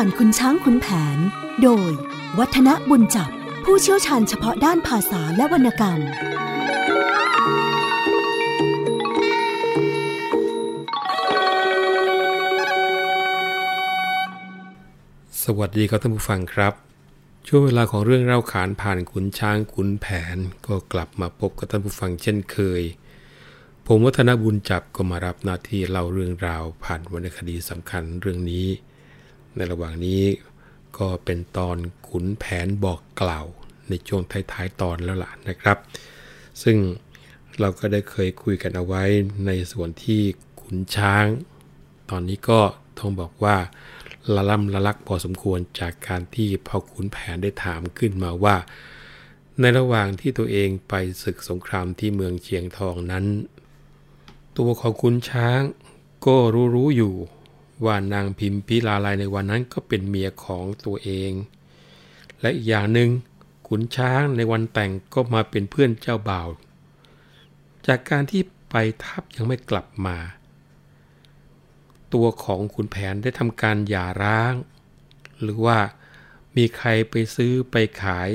ผ่านคุณช้างคุณแผน โดย วัฒนบุญจับ ผู้เชี่ยวชาญเฉพาะด้านภาษาและวรรณกรรม สวัสดีครับท่านผู้ฟังครับ ช่วงเวลาของเรื่องเล่าขานผ่านขุนช้างขุนแผน ก็กลับมาพบกับท่านผู้ฟังเช่นเคยผมวัฒนบุญจับก็มารับหน้าที่เล่าเรื่องราวผ่านวรรณคดีสำคัญเรื่องนี้ ในระหว่างนี้ก็เป็นตอนขุนแผนบอกกล่าวในช่วงท้ายๆตอนแล้วล่ะนะครับ ซึ่งเราก็ได้เคยคุยกันเอาไว้ในส่วนที่ขุนช้าง ตอนนี้ก็ต้องบอกว่าละล่ำละลักพอสมควรจากการที่พอขุนแผนได้ถามขึ้นมาว่า ในระหว่างที่ตัวเองไปศึกสงครามที่เมืองเชียงทองนั้น ตัวของขุนช้างก็รู้รู้อยู่ ว่านางพิมพิลาลายในวันนั้นก็เป็นเมียของตัวเอง และอีกอย่างหนึ่งขุนช้างในวันแต่งก็มาเป็นเพื่อนเจ้าบ่าว จากการที่ไปทัพยังไม่กลับมา ตัวของขุนแผนได้ทำการหย่าร้าง หรือว่ามีใครไปซื้อไปขาย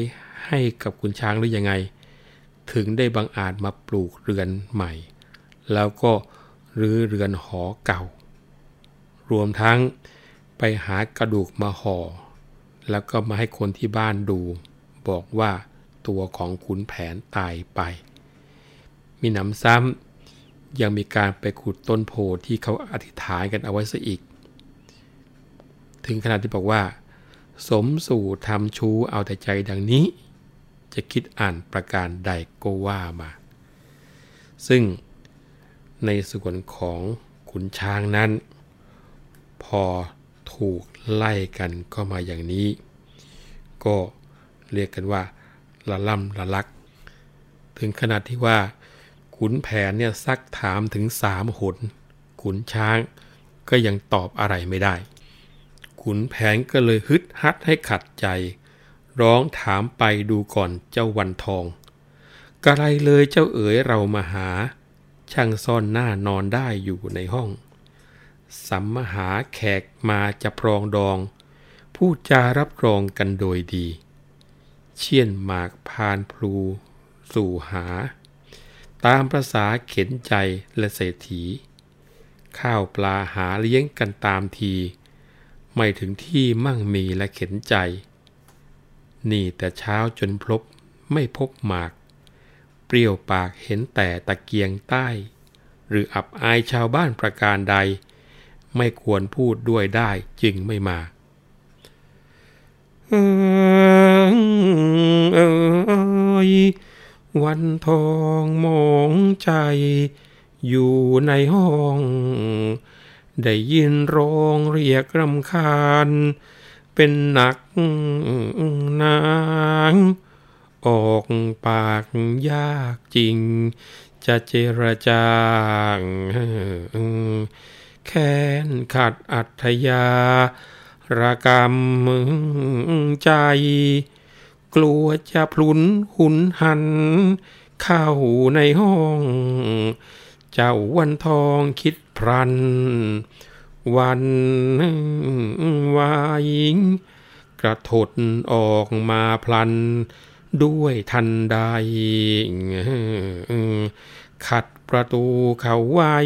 ให้กับขุนช้างหรือยังไง ถึงได้บังอาจมาปลูกเรือนใหม่ แล้วก็รื้อเรือนหอเก่า รวมทั้งไปหากระดูกมาห่อ แล้วก็มาให้คนที่บ้านดู บอกว่าตัวของขุนแผนตายไป มีหนำซ้ำยังมีการไปขุดต้นโพที่เขาอธิษฐานกันเอาไว้ซะอีก ถึงขนาดที่บอกว่า สมสู่ทำชู้เอาแต่ใจดังนี้ จะคิดอ่านประการใดก็ว่ามา ซึ่งในส่วนของขุนช้างนั้น พอถูกไล่กันก็มาอย่างนี้ ก็เรียกกันว่าละล่ำละลัก ถึงขนาดที่ว่า ขุนแผนเนี่ยซักถามถึงสามหนขุนช้างก็ยังตอบอะไรไม่ได้ ขุนแผนก็เลยฮึดฮัดให้ขัดใจ ร้องถามไปดูก่อนเจ้าวันทองกระไรเลยเจ้าเอ๋ยเรามาหา ช่างซ่อนหน้านอนได้อยู่ในห้อง สัมมหาแขกมาจะปรองดองพูดจารับรองกันโดยดี เชี่ยนหมากพานพลูสู่หา ตามประษาเข็นใจและเศรษฐี ข้าวปลาหาเลี้ยงกันตามที ไม่ถึงที่มั่งมีและเข็นใจ นี่แต่เช้าจนพลบไม่พบหมาก เปรี้ยวปากเห็นแต่ตะเกียงใต้ หรืออับอายชาวบ้านประการใด ไม่ควรพูดด้วยได้จึงไม่มาเออยวันทองมองใจ อยู่ในห้อง ได้ยินร้องเรียกรำคาญ เป็นหนักนางออกปากยากจริง จะเจรจา แค้นขัดอัธยา ระกำมึงใจ กลัวจะพลุนหุนหัน เข้าในห้อง เจ้าวันทองคิดพรัน วันวายิง กระถดออกมาพลัน ด้วยทันใด ขัดประตูเขาไว้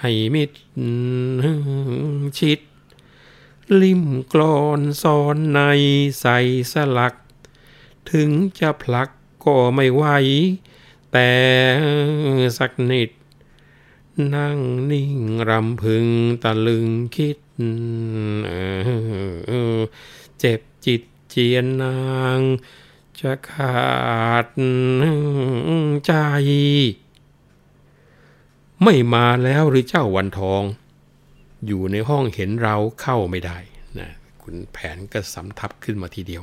ให้มิดชิด ลิมกลอนซ้อนในใส่สลัก ถึงจะผลักก็ไม่ไหว แต่สักนิด นั่งนิ่งรำพึงตะลึงคิด เจ็บจิตเจียนนาง จะขาดใจ ไม่มาแล้วหรือเจ้าวันทอง อยู่ในห้องเห็นเราเข้าไม่ได้นะคุณแผนก็สำทับขึ้นมาทีเดียว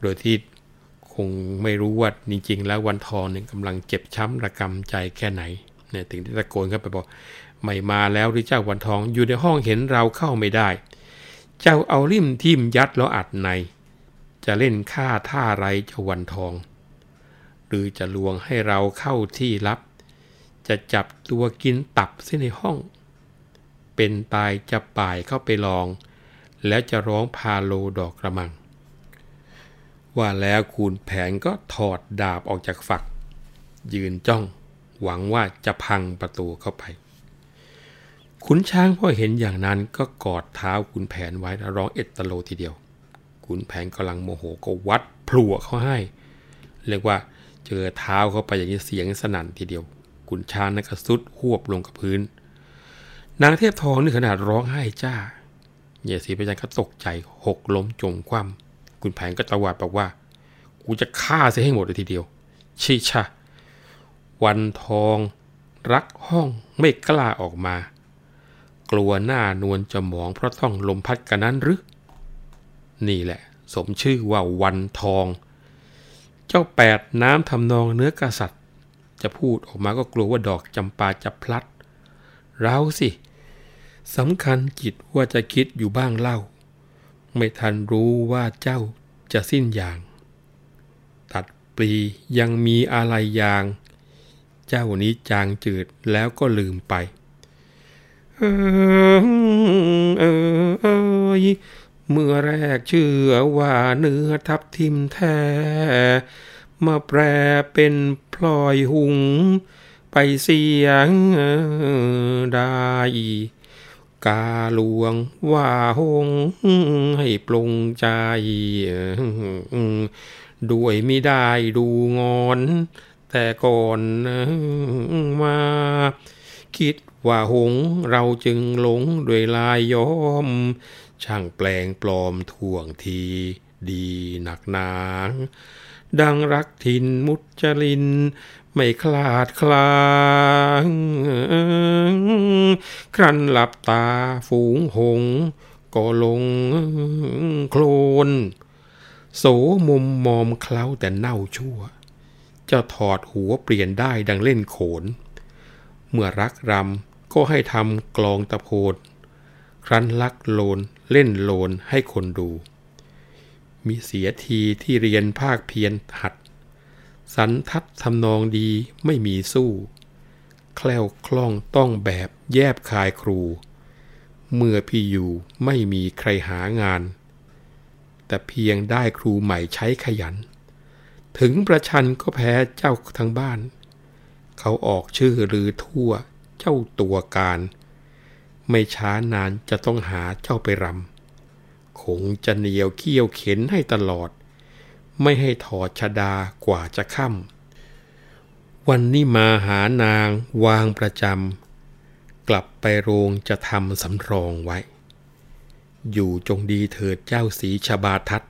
โดยที่คงไม่รู้ว่าจริงๆ แล้ววันทองเนี่ยกำลังเจ็บช้ำระกำใจแค่ไหนเนี่ยถึงได้ตะโกนเข้าไปบอกไม่มาแล้วหรือเจ้าวันทองอยู่ในห้องเห็นเราเข้าไม่ได้ เจ้าเอาริมทิ่มยัดแล้วอัดใน จะเล่นฆ่าท่าไรเจ้าวันทอง หรือจะลวงให้เราเข้าที่ลับ จะจับตัวกินตับเส้นในห้อง เป็นตายจะป่ายเข้าไปลอง แล้วจะร้องพาโลดอกกระมัง ว่าแล้วคูณแผนก็ถอดดาบออกจากฝัก ยืนจ้อง หวังว่าจะพังประตูเข้าไป ขุนช้างพอเห็นอย่างนั้นก็กอดเท้าขุนแผนไว้แล้วร้องเอตโลทีเดียวขุนแผนกำลังโมโหก็วัดพลัวเขาให้ เรียกว่าเจอเท้าเข้าไปอย่างนี้เสียงสนั่นทีเดียว ขุนช้างนั้นก็สุดหวบลงกับพื้น นางเทพทองนี่ขนาดร้องไห้จ้าเหยสีพยันก็ตกใจหกล้มจมคว่ำคุณแผนก็ตะวาดบอกว่า กูจะฆ่าเสียให้หมดเลยทีเดียว ชิชะ วันทอง รักห้องไม่กล้าออกมา กลัวหน้านวลจะหมองเพราะต้องลมพัดกันนั้นหรือนี่แหละ สมชื่อว่าวันทอง เจ้าแปดน้ำทำนองเนื้อกษัตริย์ จะพูดออกมาก็กลัวว่าดอกจำปาจะพลัด เราสิสำคัญจิตว่าจะคิดอยู่บ้างเล่า ไม่ทันรู้ว่าเจ้าจะสิ้นอย่าง ตัดปลียังมีอะไรอย่าง เจ้านี้จางจืดแล้วก็ลืมไป เออเออเอยเมื่อแรกเชื่อว่าเนื้อทับทิมแท้ มาแปรเป็น พลอยหุง ไปเสียงได้กาหลวงว่าหงให้ปลงใจด้วยไม่ได้ดูงอน แต่ก่อนมา คิดว่าหงเราจึงหลงด้วยลายย้อม ช่างแปลงปลอมท่วงทีดีหนักหนาง ดังรักทินมุจลิน ไม่คลาดคลาง ครั้นหลับตาฝูงหง ก็ลงโคลน โสมุมมอมเคล้าแต่เน่าชั่ว จะถอดหัวเปลี่ยนได้ดังเล่นโขน เมื่อรักรำก็ให้ทำกลองตะโพดครั้นลักโลนเล่นโลนให้คนดู มีเสียทีที่เรียนภาคเพียนหัด สันทัดทำนองดีไม่มีสู้ แคล้วคล่องต้องแบบแยบคายครู เมื่อพี่อยู่ไม่มีใครหางาน แต่เพียงได้ครูใหม่ใช้ขยัน ถึงประชันก็แพ้เจ้าทั้งบ้าน เขาออกชื่อหรือทั่วเจ้าตัวการ ไม่ช้านานจะต้องหาเจ้าไปรำ คงจะเหนียวเขี้ยวเข็นให้ตลอด ไม่ให้ถอดชดากว่าจะค่ำวันนี้มาหานางวางประจำกลับไปโรงจะทำสำรองไว้ อยู่จงดีเถิดเจ้าสีชบาทัด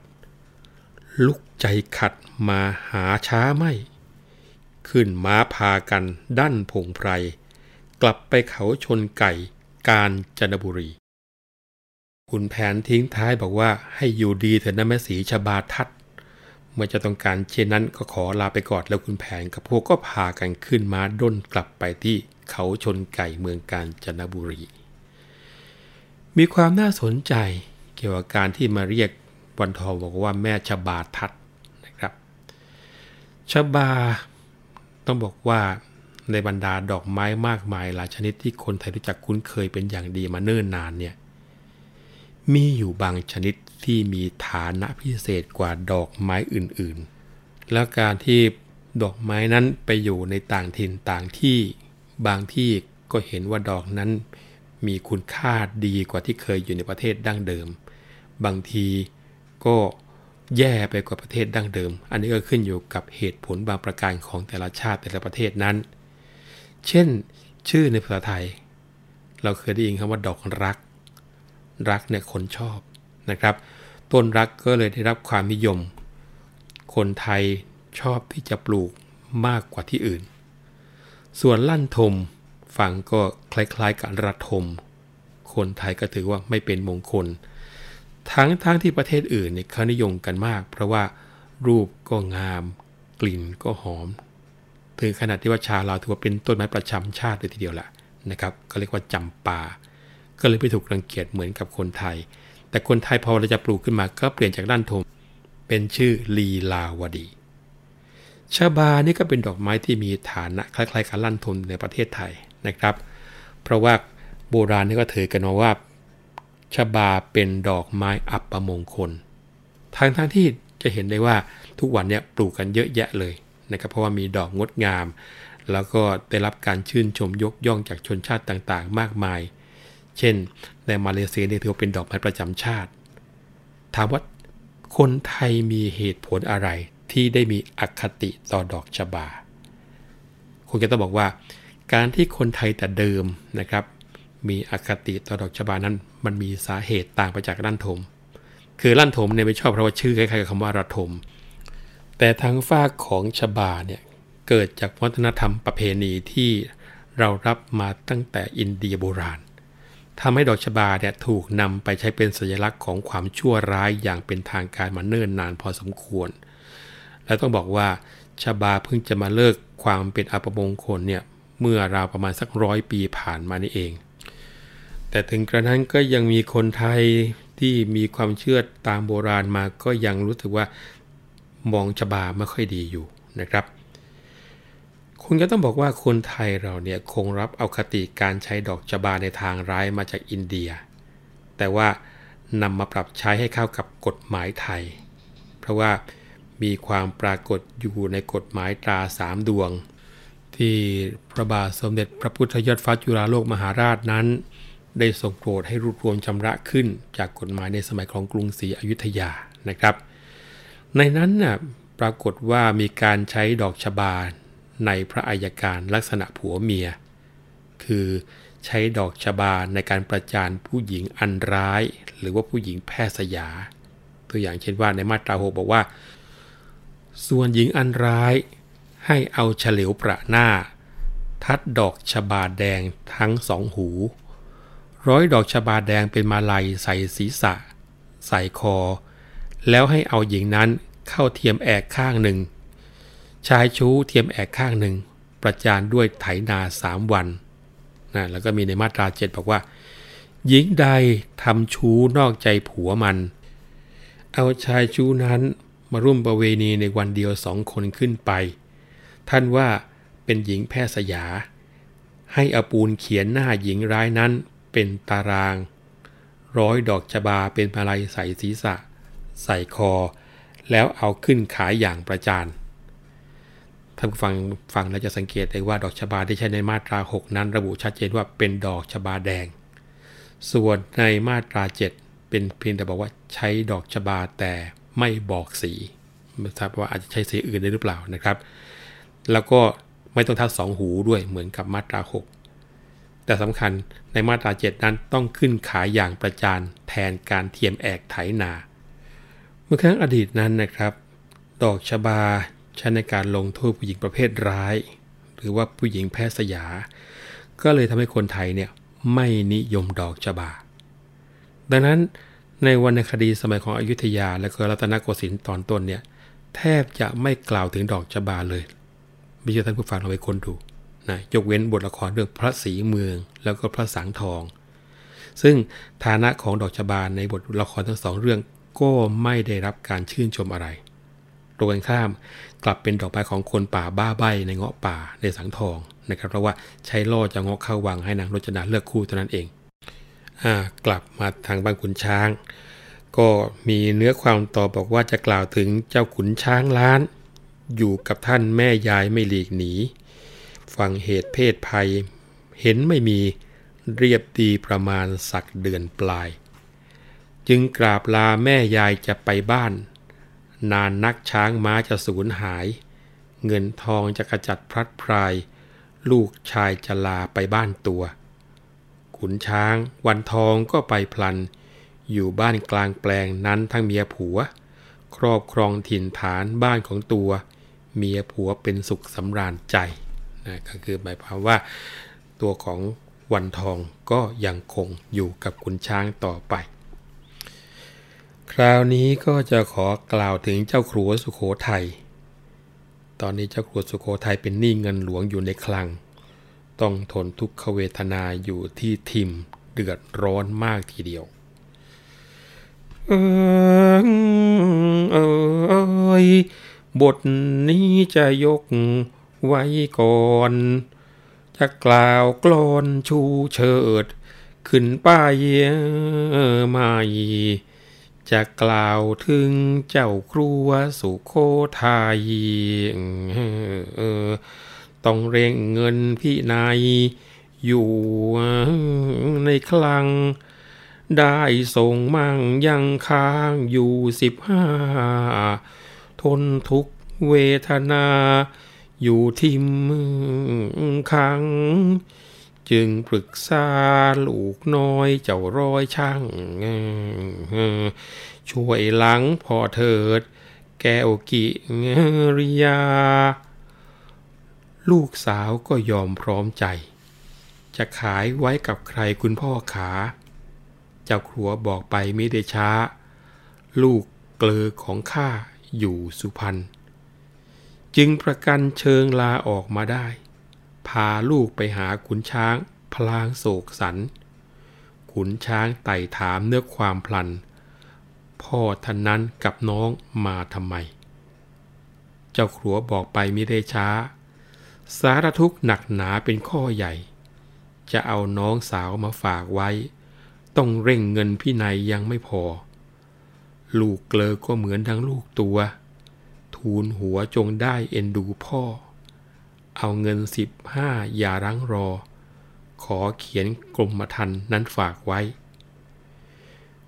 ลุกใจขัดมาหาช้าไม่ ขึ้นม้าพากันดั้นพงไพร กลับไปเขาชนไก่การจนบุรี คุณแผนทิ้งท้ายบอกว่าให้อยู่ดีเถิดนะแม่สีชบาทัดเมื่อจะต้องการเช่นนั้นก็ขอลาไปก่อนแล้วคุณแผนกับพวกก็พากันขึ้นม้าด้นกลับไปที่เขาชนไก่เมืองกาญจนบุรี มีความน่าสนใจเกี่ยวกับการที่มาเรียกวันทองบอกว่าแม่ชบาทัดนะครับชบาต้องบอกว่าในบรรดาดอกไม้มากมายหลายชนิดที่คนไทยรู้จักคุ้นเคยเป็นอย่างดีมาเนิ่นนานเนี่ย มีอยู่บางชนิดที่มีฐานะพิเศษกว่าดอกไม้อื่นๆ แล้วการที่ดอกไม้นั้นไปอยู่ในต่างถิ่นต่างที่บางที่ก็เห็นว่าดอกนั้น มีคุณค่าดีกว่าที่เคยอยู่ในประเทศดั้งเดิม บางทีก็แย่ไปกว่าประเทศดั้งเดิม อันนี้ก็ขึ้นอยู่กับเหตุผลบางประการของแต่ละชาติแต่ละประเทศนั้น เช่น ชื่อในภาษาไทย เราเคยได้ยินคำว่าดอกรัก รักเนี่ยคนชอบนะครับ ต้นรักก็เลยได้รับความนิยม คนไทยชอบที่จะปลูกมากกว่าที่อื่น ส่วนลั่นทมฟังก็คล้ายๆกับระทม คนไทยก็ถือว่าไม่เป็นมงคล ทั้งทั้งที่ประเทศอื่นเนี่ยเขานิยมกันมาก เพราะว่ารูปก็งาม กลิ่นก็หอม ถึงขนาดที่ว่าชาลาวถือว่าเป็นต้นไม้ประจำชาติเลยทีเดียวแหละนะครับ ก็เรียกว่าจำปา ก็เลยไม่ถูกรังเกียจเหมือนกับคนไทย แต่คนไทยพอเราจะปลูกขึ้นมาก็เปลี่ยนจากด้านทมเป็นชื่อลีลาวดี ชาบานี่ก็เป็นดอกไม้ที่มีฐานะคล้ายๆกับลั่นทมในประเทศไทยนะครับ เพราะว่าโบราณนี่ก็ถือกันมาว่าชาบาเป็นดอกไม้อัปมงคล ทางทางที่จะเห็นได้ว่าทุกวันนี้ปลูกกันเยอะแยะเลยนะครับเพราะว่ามีดอกงดงาม แล้วก็ได้รับการชื่นชมยกย่องจากชนชาติต่างๆ มากมาย เช่น ในมาเลเซียเนี่ยถือว่าเป็นดอกไม้ประจำชาติ ถามว่าคนไทยมีเหตุผลอะไรที่ได้มีอคติต่อดอกชบาคงจะต้องบอกว่า การที่คนไทยแต่เดิมนะครับ มีอคติต่อดอกชบานั้น มันมีสาเหตุต่างไปจากลั่นทม คือลั่นทมเนี่ยไม่ชอบเพราะว่าชื่อคล้ายๆกับคำว่าระทม แต่ทางฝากของชบาเนี่ยเกิดจากวัฒนธรรมประเพณีที่เรารับมาตั้งแต่อินเดียโบราณ ทำให้ดอกชบาเนี่ยถูกนำไปใช้เป็นสัญลักษณ์ของความชั่วร้ายอย่างเป็นทางการมาเนิ่นนานพอสมควร และต้องบอกว่าชบาเพิ่งจะมาเลิกความเป็นอัปมงคลเนี่ยเมื่อราวประมาณสักร้อยปีผ่านมานี่เอง แต่ถึงกระนั้นก็ยังมีคนไทยที่มีความเชื่อตามโบราณมาก็ยังรู้สึกว่ามองชบาไม่ค่อยดีอยู่นะครับ คงจะต้องบอกว่าคนไทยเราเนี่ยคงรับเอาคติการใช้ดอกจบาในทางร้ายมาจากอินเดีย แต่ว่านำมาปรับใช้ให้เข้ากับกฎหมายไทย เพราะว่ามีความปรากฏอยู่ในกฎหมายตราสามดวง ที่พระบาทสมเด็จพระพุทธยอดฟ้าจุฬาโลกมหาราชนั้น ได้ทรงโปรดให้รวบรวมชำระขึ้นจากกฎหมายในสมัยของกรุงศรีอยุธยานะครับ ในนั้นน่ะปรากฏว่ามีการใช้ดอกชบา ในพระอัยการลักษณะผัวเมีย คือใช้ดอกชบาในการประจานผู้หญิงอันร้าย หรือว่าผู้หญิงแพทย์สยา ตัวอย่างเช่นว่าในมาตราหกบอกว่า ส่วนหญิงอันร้ายให้เอาเฉลียวประหน้า ทัดดอกชบาแดงทั้งสองหู ร้อยดอกชบาแดงเป็นมาลัยใส่ศีรษะ ใส่คอ แล้วให้เอาหญิงนั้นเข้าเทียมแอกข้างหนึ่ง ชายชู้เทียมแอกข้างหนึ่ง ประจานด้วยไถนาสามวันนะแล้วก็มีในมาตราเจ็ดบอกว่า หญิงใดทำชู้นอกใจผัวมัน เอาชายชู้นั้นมาร่วมประเวณีในวันเดียวสองคนขึ้นไป ท่านว่าเป็นหญิงแพทย์สยา ให้อปูนเขียนหน้าหญิงร้ายนั้นเป็นตาราง ร้อยดอกจบาเป็นมาลัยใส่ศีรษะ ใส่คอ แล้วเอาขึ้นขายอย่างประจาน ท่านฟังฟังแล้วจะสังเกตได้ว่าดอกชบาที่ใช้ในมาตรา 6 นั้น ระบุชัดเจนว่าเป็นดอกชบาแดง ส่วนในมาตรา 7 เป็นเพียงแต่บอกว่าใช้ดอกชบาแต่ไม่บอกสีไม่ทราบว่าอาจจะใช้สีอื่นได้หรือเปล่านะครับ แล้วก็ไม่ต้องทัดสองหูด้วยเหมือนกับมาตรา 6 แต่สำคัญในมาตรา 7 นั้นต้องขึ้นขายอย่างประจานแทนการเทียมแอกไถนา เมื่อครั้งอดีตนั้นนะครับ ดอกชบา ใช้ในการลงโทษผู้หญิงประเภทร้าย หรือว่าผู้หญิงแพทย์สยา ก็เลยทำให้คนไทยเนี่ยไม่นิยมดอกจบา ดังนั้นในวรรณคดีสมัยของอยุธยาและก็รัตนโกสินทร์ตอนต้นเนี่ยแทบจะไม่กล่าวถึงดอกจบาเลยไม่เชื่อท่านผู้ฟังเราไปคนดูนะยกเว้นบทละครเรื่องพระศรีเมือง แล้วก็พระสังทอง ซึ่งฐานะของดอกจบาในบทละครทั้งสองเรื่องก็ไม่ได้รับการชื่นชมอะไรตรงกันข้าม กลับเป็นดอกไม้ของคนป่าบ้าใบในเงาะป่าในสังทองนะครับเพราะว่าใช้ล่อจะเงาะเข้าวังให้นางรจนาเลือกคู่เท่านั้นเองอกลับมาทางบานขุนช้าง ก็มีเนื้อความต่อบอกว่าจะกล่าวถึงเจ้าขุนช้างล้าน อยู่กับท่านแม่ยายไม่หลีกหนีฟังเหตุเพศภัย เห็นไม่มีเรียบดีประมาณสักเดือนปลาย จึงกราบลาแม่ยายจะไปบ้าน นานนักช้างม้าจะสูญหาย เงินทองจะกระจัดพลัดพราย ลูกชายจะลาไปบ้านตัว ขุนช้างวันทองก็ไปพลัน อยู่บ้านกลางแปลงนั้นทั้งเมียผัว ครอบครองถิ่นฐานบ้านของตัว เมียผัวเป็นสุขสำราญใจนะก็คือหมายความว่าตัวของวันทองก็ยังคงอยู่กับขุนช้างต่อไป คราวนี้ก็จะขอกล่าวถึงเจ้าครัวสุขโขทยัย ตอนนี้เจ้าครัวสุขโขทัยเป็นหนี้เงินหลวงอยู่ในคลัง ต้องทนทุกขเวทนาอยู่ที่ทิมเดือดร้อนมากทีเดียว เออเอยบทนี้จะยกไว้ก่อน จะกล่าวกลอนชูเชิด ขึ้นป้ายมายี จะกล่าวถึงเจ้าครัวสุโคทายต้องเร่งเงินพี่นายอยู่ในคลัง ได้ส่งมั่งยังค้างอยู่สิบห้าทนทุกเวทนาอยู่ทิมขัง จึงปรึกษาลูกน้อยเจ้าร้อยช่างช่วยหลังพอเถิด แก้วกิริยา ลูกสาวก็ยอมพร้อมใจ จะขายไว้กับใครคุณพ่อขา เจ้าครัวบอกไปไม่ได้ช้า ลูกเกลือของข้าอยู่สุพรรณจึงประกันเชิงลาออกมาได้ พาลูกไปหาขุนช้าง พลางโศกสัน ขุนช้างไต่ถามเนื้อความพลัน พ่อท่านนั้นกับน้องมาทำไม เจ้าครัวบอกไปไม่ได้ช้า สารทุกข์หนักหนาเป็นข้อใหญ่ จะเอาน้องสาวมาฝากไว้ ต้องเร่งเงินพี่นายยังไม่พอ ลูกเกลอก็เหมือนทั้งลูกตัว ทูลหัวจงได้เอ็นดูพ่อ เอาเงินสิบห้าอย่ารั้งรอ ขอเขียนกรมธรรม์นั้นฝากไว้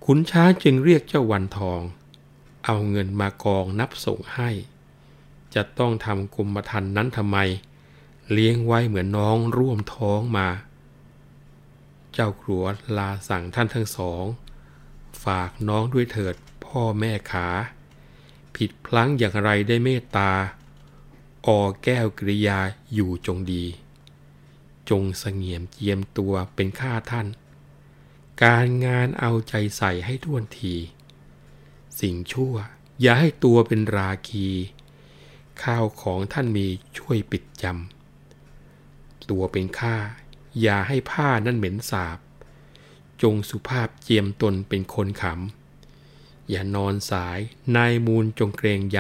ขุนช้างจึงเรียกเจ้าวันทอง เอาเงินมากองนับส่งให้ จะต้องทำกรมธรรม์นั้นทำไม เลี้ยงไว้เหมือนน้องร่วมท้องมา เจ้าครัวลาสั่งท่านทั้งสอง ฝากน้องด้วยเถิดพ่อแม่ขา ผิดพลั้งอย่างไรได้เมตตา ออแก้วกริยาอยู่จงดี จงเสงี่ยมเจียมตัวเป็นข้าท่าน การงานเอาใจใส่ให้ท่วนที สิ่งชั่วอย่าให้ตัวเป็นราคี ข้าวของท่านมีช่วยปิดจำตัวเป็นข้าอย่าให้ผ้านั่นเหม็นสาบ จงสุภาพเจียมตนเป็นคนขำ อย่านอนสายนายมูลจงเกรงย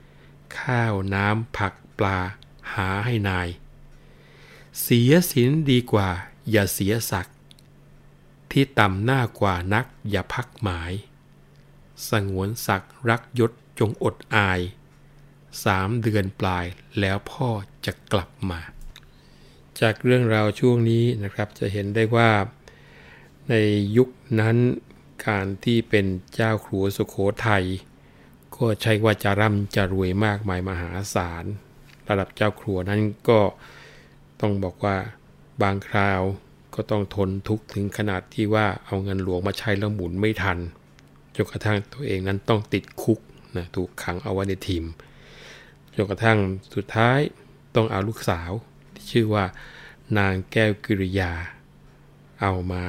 ำ ข้าวน้ำผัก ปลาหาให้นาย เสียสินดีกว่า อย่าเสียศักดิ์ที่ต่ำหน้ากว่านักอย่าพักหมาย สงวนศักดิ์รักยศจงอดอาย สามเดือนปลายแล้วพ่อจะกลับมา จากเรื่องราวช่วงนี้นะครับจะเห็นได้ว่า ในยุคนั้นการที่เป็นเจ้าครัวสุโขทัยก็ใช่ว่าจะร่ำจะรวยมากมายมหาศาล ระดับเจ้าครัวนั้นก็ต้องบอกว่าบางคราวก็ต้องทนทุกข์ถึงขนาดที่ว่าเอาเงินหลวงมาใช้แล้วหมุนไม่ทันจนกระทั่งตัวเองนั้นต้องติดคุกนะถูกขังเอาไว้ในทีมจนกระทั่งสุดท้ายต้องเอาลูกสาวที่ชื่อว่านางแก้วกิริยา เอามา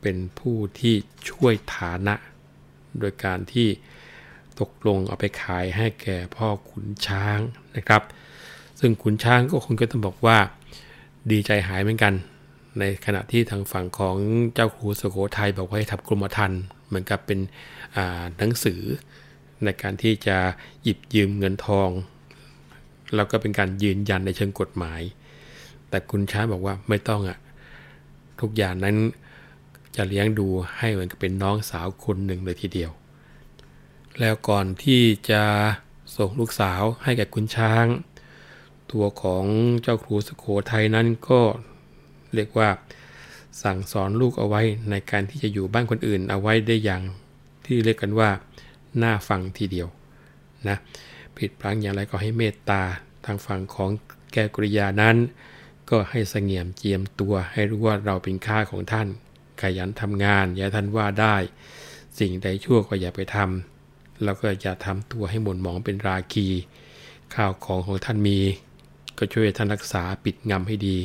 เป็นผู้ที่ช่วยฐานะ โดยการที่ตกลงเอาไปขายให้แก่พ่อขุนช้างนะครับ ซึ่งขุนช้างก็คงจะต้องบอกว่า ดีใจหายเหมือนกัน ในขณะที่ทางฝั่งของเจ้าครูสุโขทัยบอกว่าให้ทับกรมธรรม์เหมือนกับเป็นหนังสือ ในการที่จะหยิบยืมเงินทองแล้วก็เป็นการยืนยันในเชิงกฎหมาย แต่คุณช้างบอกว่าไม่ต้องอะทุกอย่างนั้นจะเลี้ยงดูให้เหมือนกับเป็นน้องสาวคนหนึ่งเลยทีเดียว แล้วก่อนที่จะส่งลูกสาวให้แก่คุณช้าง ตัวของเจ้าครูสุโขทัยนั้นก็เรียกว่าสั่งสอนลูกเอาไว้ในการที่จะอยู่บ้านคนอื่นเอาไว้ได้อย่างที่เรียกกันว่าหน่าฟังทีเดียวนะผิดพลั้งอย่างไรก็ให้เมตตาทางฝั่งของแกกริยานั้น ก็ให้เสงี่ยมเจียมตัวให้รู้ว่าเราเป็นข้าของท่าน ขยันทำงาน อย่าท่านว่าได้ สิ่งใดชั่วก็อย่าไปทำแล้วก็อย่าทำตัวให้หม่นหมองเป็นราคี ข้าวของของท่านมี ก็ช่วยท่านรักษาปิดงำให้ดี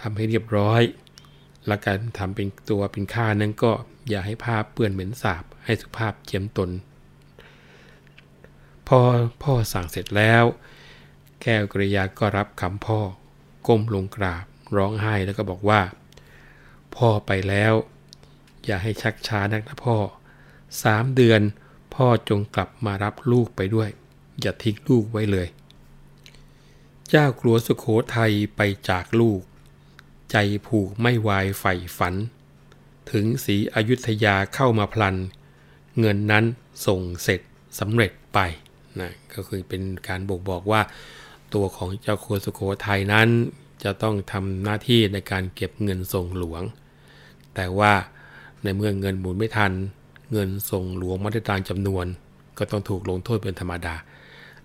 ทำให้เรียบร้อย และการทำเป็นตัวเป็นข้านั้นก็อย่าให้ผ้าเปื้อนเหม็นสาบ ให้สุภาพเจียมตน พอพ่อสั่งเสร็จแล้ว แก้วกริยาก็รับคำพ่อ ก้มลงกราบร้องไห้แล้วก็บอกว่า พ่อไปแล้ว อย่าให้ชักช้านักนะพ่อสามเดือนพ่อจงกลับมารับลูกไปด้วย อย่าทิ้งลูกไว้เลย เจ้ากลัวสุโขทัยไปจากลูก ใจผูกไม่วายใฝ่ฝัน ถึงศรีอยุธยาเข้ามาพลัน เงินนั้นส่งเสร็จสำเร็จไปนะก็คือเป็นการบอกบอกว่า ตัวของเจ้าโคสุโขทัยนั้น จะต้องทำหน้าที่ในการเก็บเงินส่งหลวง แต่ว่าในเมื่อเงินหมุนไม่ทัน เงินส่งหลวงมาได้ตามจำนวน ก็ต้องถูกลงโทษเป็นธรรมดา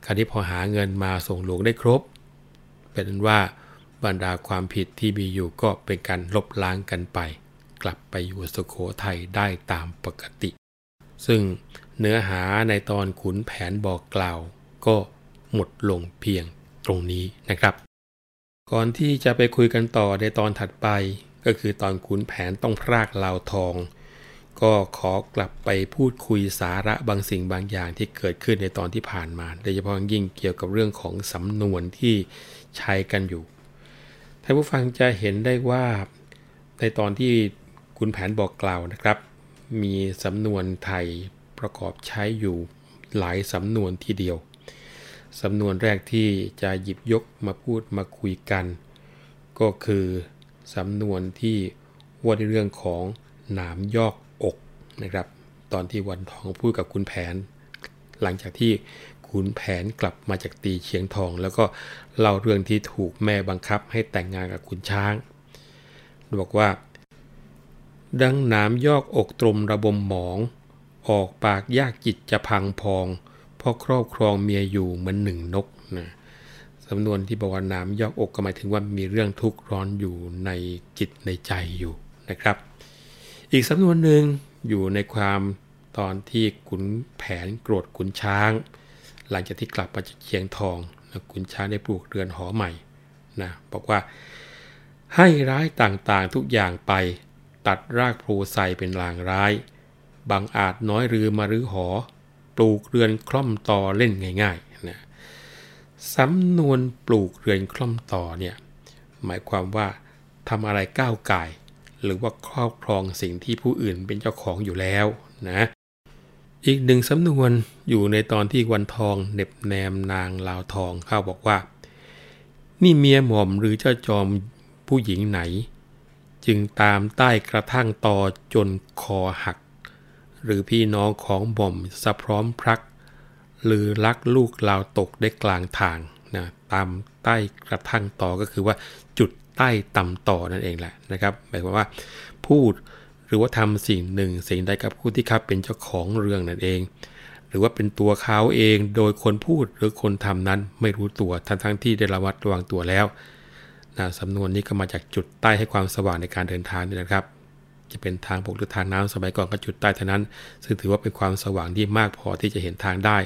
คราวนี้พอหาเงินมาส่งหลวงได้ครบ เป็นว่าบรรดาความผิดที่มีอยู่ก็เป็นการลบล้างกันไป กลับไปอยู่สุโขทัยได้ตามปกติ ซึ่งเนื้อหาในตอนขุนแผนบอกกล่าว ก็หมดลงเพียงตรงนี้นะครับ ก่อนที่จะไปคุยกันต่อในตอนถัดไป ก็คือตอนขุนแผนต้องพรากลาวทอง ก็ขอกลับไปพูดคุยสาระบางสิ่งบางอย่างที่เกิดขึ้นในตอนที่ผ่านมา โดยเฉพาะยิ่งเกี่ยวกับเรื่องของสำนวนที่ ใช้กันอยู่ท่านผู้ฟังจะเห็นได้ว่าในตอนที่คุณแผนบอกกล่าวนะครับ มีสำนวนไทยประกอบใช้อยู่หลายสำนวนทีเดียว สำนวนแรกที่จะหยิบยกมาพูดมาคุยกัน ก็คือสำนวนที่ว่าในเรื่องของหนามยอกอกนะครับ ตอนที่วันทองพูดกับคุณแผน หลังจากที่ ขุนแผนกลับมาจากตีเชียงทอง แล้วก็เล่าเรื่องที่ถูกแม่บังคับให้แต่งงานกับขุนช้าง บอกว่า ดังน้ำยอกอกตรมระบมหมอง ออกปากยากจิตจะพังพองเพราะครอบครองเมียอยู่เหมือนหนึ่งนกนะสำนวนที่บอกว่าน้ำยอกอกก็หมายถึงว่ามีเรื่องทุกข์ร้อนอยู่ในจิตในใจอยู่นะครับ อีกสำนวนหนึ่งอยู่ในความตอนที่ขุนแผนโกรธขุนช้าง หลังจากที่กลับมาจากเชียงทองนะขุนช้างได้ปลูกเรือนหอใหม่นะบอกว่า ให้ร้ายต่างๆทุกอย่างไป ตัดรากโพไซเป็นลางร้าย บางอาจน้อยรือมารื้อหอ ปลูกเรือนคล่อมต่อเล่นง่ายๆนะสำนวนปลูกเรือนคล่อมต่อเนี่ยหมายความว่าทำอะไรก้าวไก่หรือว่าครอบครองสิ่งที่ผู้อื่นเป็นเจ้าของอยู่แล้วนะ อีกหนึ่งสำนวนอยู่ในตอนที่วันทองเน็บแนมนางลาวทองเข้าบอกว่า นี่เมียหม่อมหรือเจ้าจอมผู้หญิงไหน จึงตามใต้กระทั่งตอจนคอหัก หรือพี่น้องของบ่อมสะพร้อมพรัก หรือลักลูกลาวตกได้กลางทางนะตามใต้กระทั่งตอก็คือว่าจุดใต้ต่ำต่อนั่นเองแหละนะครับหมายความว่าพูด รือว่าทำสิ่งหนึ่งสิ่งใดกับผู้ที่ครับเป็นเจ้าของเรื่องนั่นเอง หรือว่าเป็นตัวเขาเองโดยคนพูดหรือคนทำนั้นไม่รู้ตัวทั้งทั้งที่ได้ระวัดระวังตัวแล้วนะสำนวนนี้ก็มาจากจุดใต้ให้ความสว่างในการเดินทางนี่นะครับ จะเป็นทางบกหรือทางน้ำสมัยก่อนก็จุดใต้เท่านั้น ซึ่งถือว่าเป็นความสว่างที่มากพอที่จะเห็นทางได้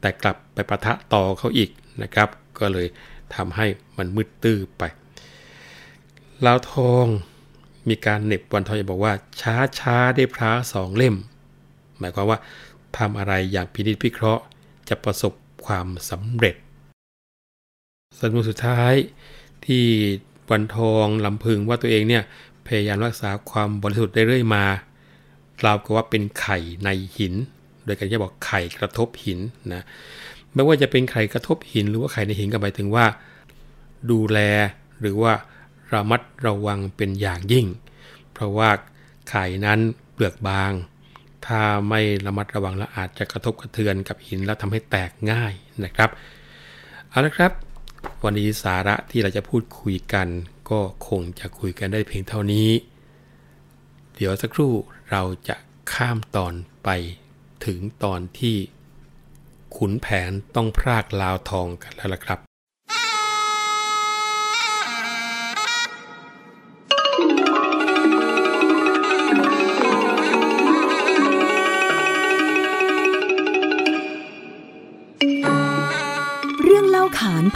แต่กลับไปประทะต่อเขาอีกนะครับ ก็เลยทำให้มันมืดตื้อไปลาวทอง มีการเน็บวันทองบอกว่า ช้าช้าได้พระสองเล่ม หมายความว่าทำอะไรอย่างพินิจพิเคราะห์จะประสบความสำเร็จสำนวนสุดท้ายที่วันทองลำพึงว่าตัวเองเนี่ยพยายามรักษาความบริสุทธิ์ได้เรื่อยมากล่าวกับว่าเป็นไข่ในหิน โดยการที่บอกไข่กระทบหินนะไม่ว่าจะเป็นไข่กระทบหิน หรือว่าไข่ในหินก็หมายถึงว่า ดูแลหรือว่า ระมัดระวังเป็นอย่างยิ่ง เพราะว่าไข่นั้นเปลือกบาง ถ้าไม่ระมัดระวังแล้วอาจจะกระทบกระเทือนกับหินแล้วทำให้แตกง่ายนะครับเอาละครับ วันนี้สาระที่เราจะพูดคุยกัน ก็คงจะคุยกันได้เพียงเท่านี้ เดี๋ยวสักครู่เราจะข้ามตอนไปถึงตอนที่ขุนแผนต้องพรากลาวทองกันแล้วล่ะครับ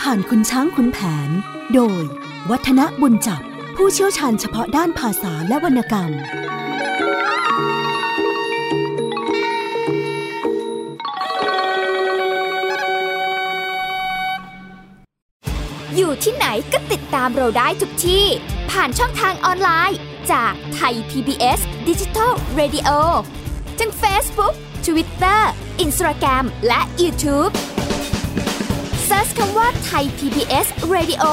ผ่านคุณช้างคุณแผน โดย วัฒนบุญจับ ผู้เชี่ยวชาญเฉพาะด้านภาษาและวรรณกรรม อยู่ที่ไหนก็ติดตามเราได้ทุกที่ ผ่านช่องทางออนไลน์ จากไทย PBS Digital Radio ทั้ง Facebook Twitter Instagram และ YouTube Search คำว่าไทย PBS Radio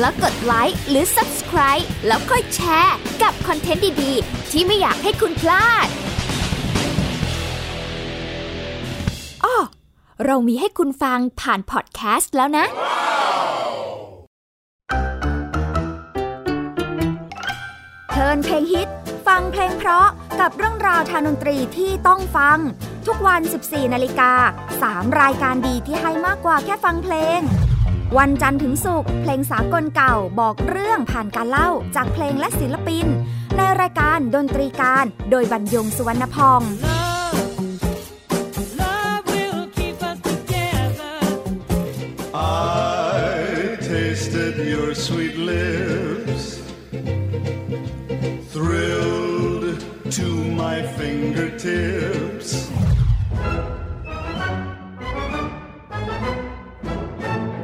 แล้วกดไลค์หรือ Subscribe แล้วค่อยแชร์ กับคอนเทนต์ดี ๆ ที่ไม่อยากให้คุณพลาดอ้อเรามีให้คุณฟังผ่านพอดแคสต์แล้วนะเพลินเพลงฮิต ฟังเพลงเพราะกับเรื่องราวทางดนตรีที่ต้องฟัง ทุกวัน 14 นาฬิกา 3 รายการดีที่ให้มากกว่าแค่ฟังเพลง วันจันทร์ถึงศุกร์เพลงสากลเก่าบอกเรื่องผ่านการเล่าจากเพลงและศิลปิน ในรายการดนตรีการ โดยบรรยงสุวรรณพอง Love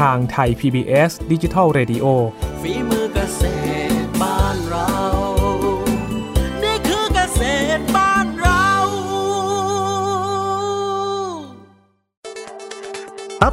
ทางไทย PBS Digital Radio ฝีมื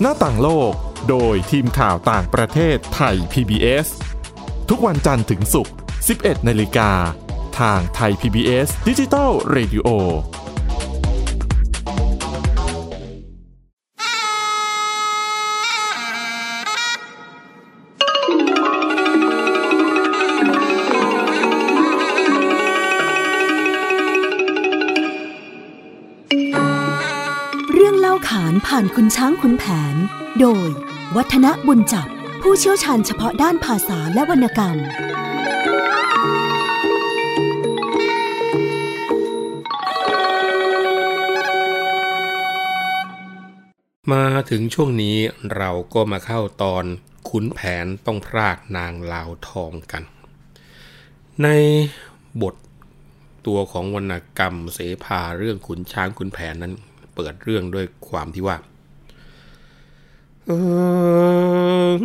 หน้าต่างโลก โดยทีมข่าวต่างประเทศไทย PBS ทุกวันจันทร์ถึงศุกร์ 11 นาฬิกา ทางไทย PBS Digital Radio คุณช้างคุณแผน โดย วัฒนบุญจับ ผู้เชี่ยวชาญเฉพาะด้านภาษาและวรรณกรรม มาถึงช่วงนี้เราก็มาเข้าตอนขุนแผนต้องพรากนางลาวทองกัน ในบทตัวของวรรณกรรมเสภาเรื่องขุนช้างขุนแผนนั้นเปิดเรื่องด้วยความที่ว่า เออ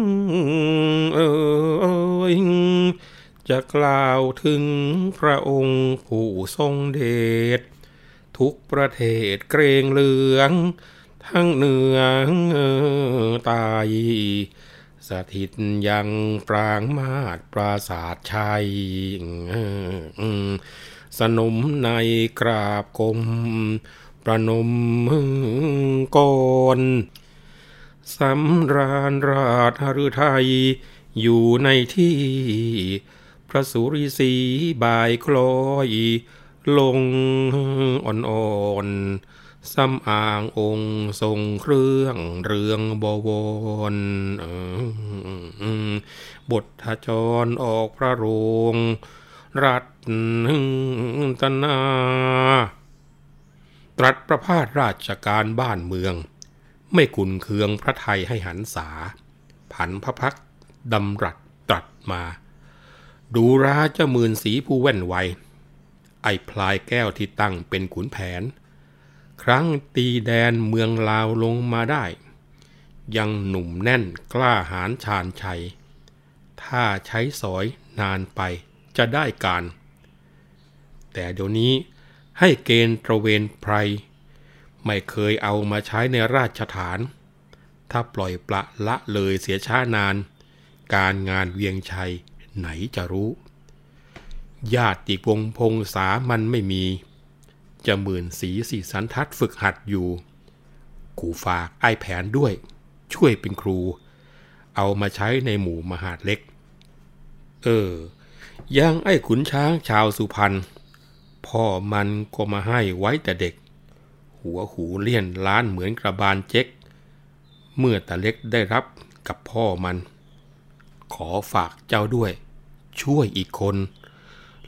เออจะกล่าวถึงพระองค์ผู้ทรงเดชทุกประเทศเกรงเหลือง ทั้งเหนือใตายสถิตยังปรางมาศปราศาสชัย สนมในกราบกรมประนมก่อน สำราญราชหฤทัยอยู่ในที่ พระสุริสีบายคลอยลงอ่อนๆซ้ำอ่างองค์ทรงเครื่องเรืองบวรบทจรออกพระโรง รัตตนา ตรัสประพาสราชการบ้านเมือง ไม่ขุนเคืองพระไทยให้หันษา ผันพระพักดำรัสตรัสมา ดูราเจ้ามื่นสีผู้แว่นไว ไอพลายแก้วที่ตั้งเป็นขุนแผน ครั้งตีแดนเมืองลาวลงมาได้ ยังหนุ่มแน่นกล้าหาญชาญชัย ถ้าใช้สอยนานไปจะได้การ แต่เดี๋ยวนี้ให้เกณฑ์ตระเวนไพร ไม่เคยเอามาใช้ในราชฐาน ถ้าปล่อยปละละเลยเสียช้านาน การงานเวียงชัยไหนจะรู้ ญาติวงพงษามันไม่มี จะหมื่นสีสีสันทัดฝึกหัดอยู่กูฝากไอ้แผนด้วย ช่วยเป็นครู เอามาใช้ในหมู่มหาดเล็ก เออ ยังไอ้ขุนช้างชาวสุพรรณพ่อมันก็มาให้ไว้แต่เด็ก หัวหูเลี่ยนล้านเหมือนกระบาลเจ๊ก เมื่อตาเล็กได้รับกับพ่อมัน ขอฝากเจ้าด้วย ช่วยอีกคน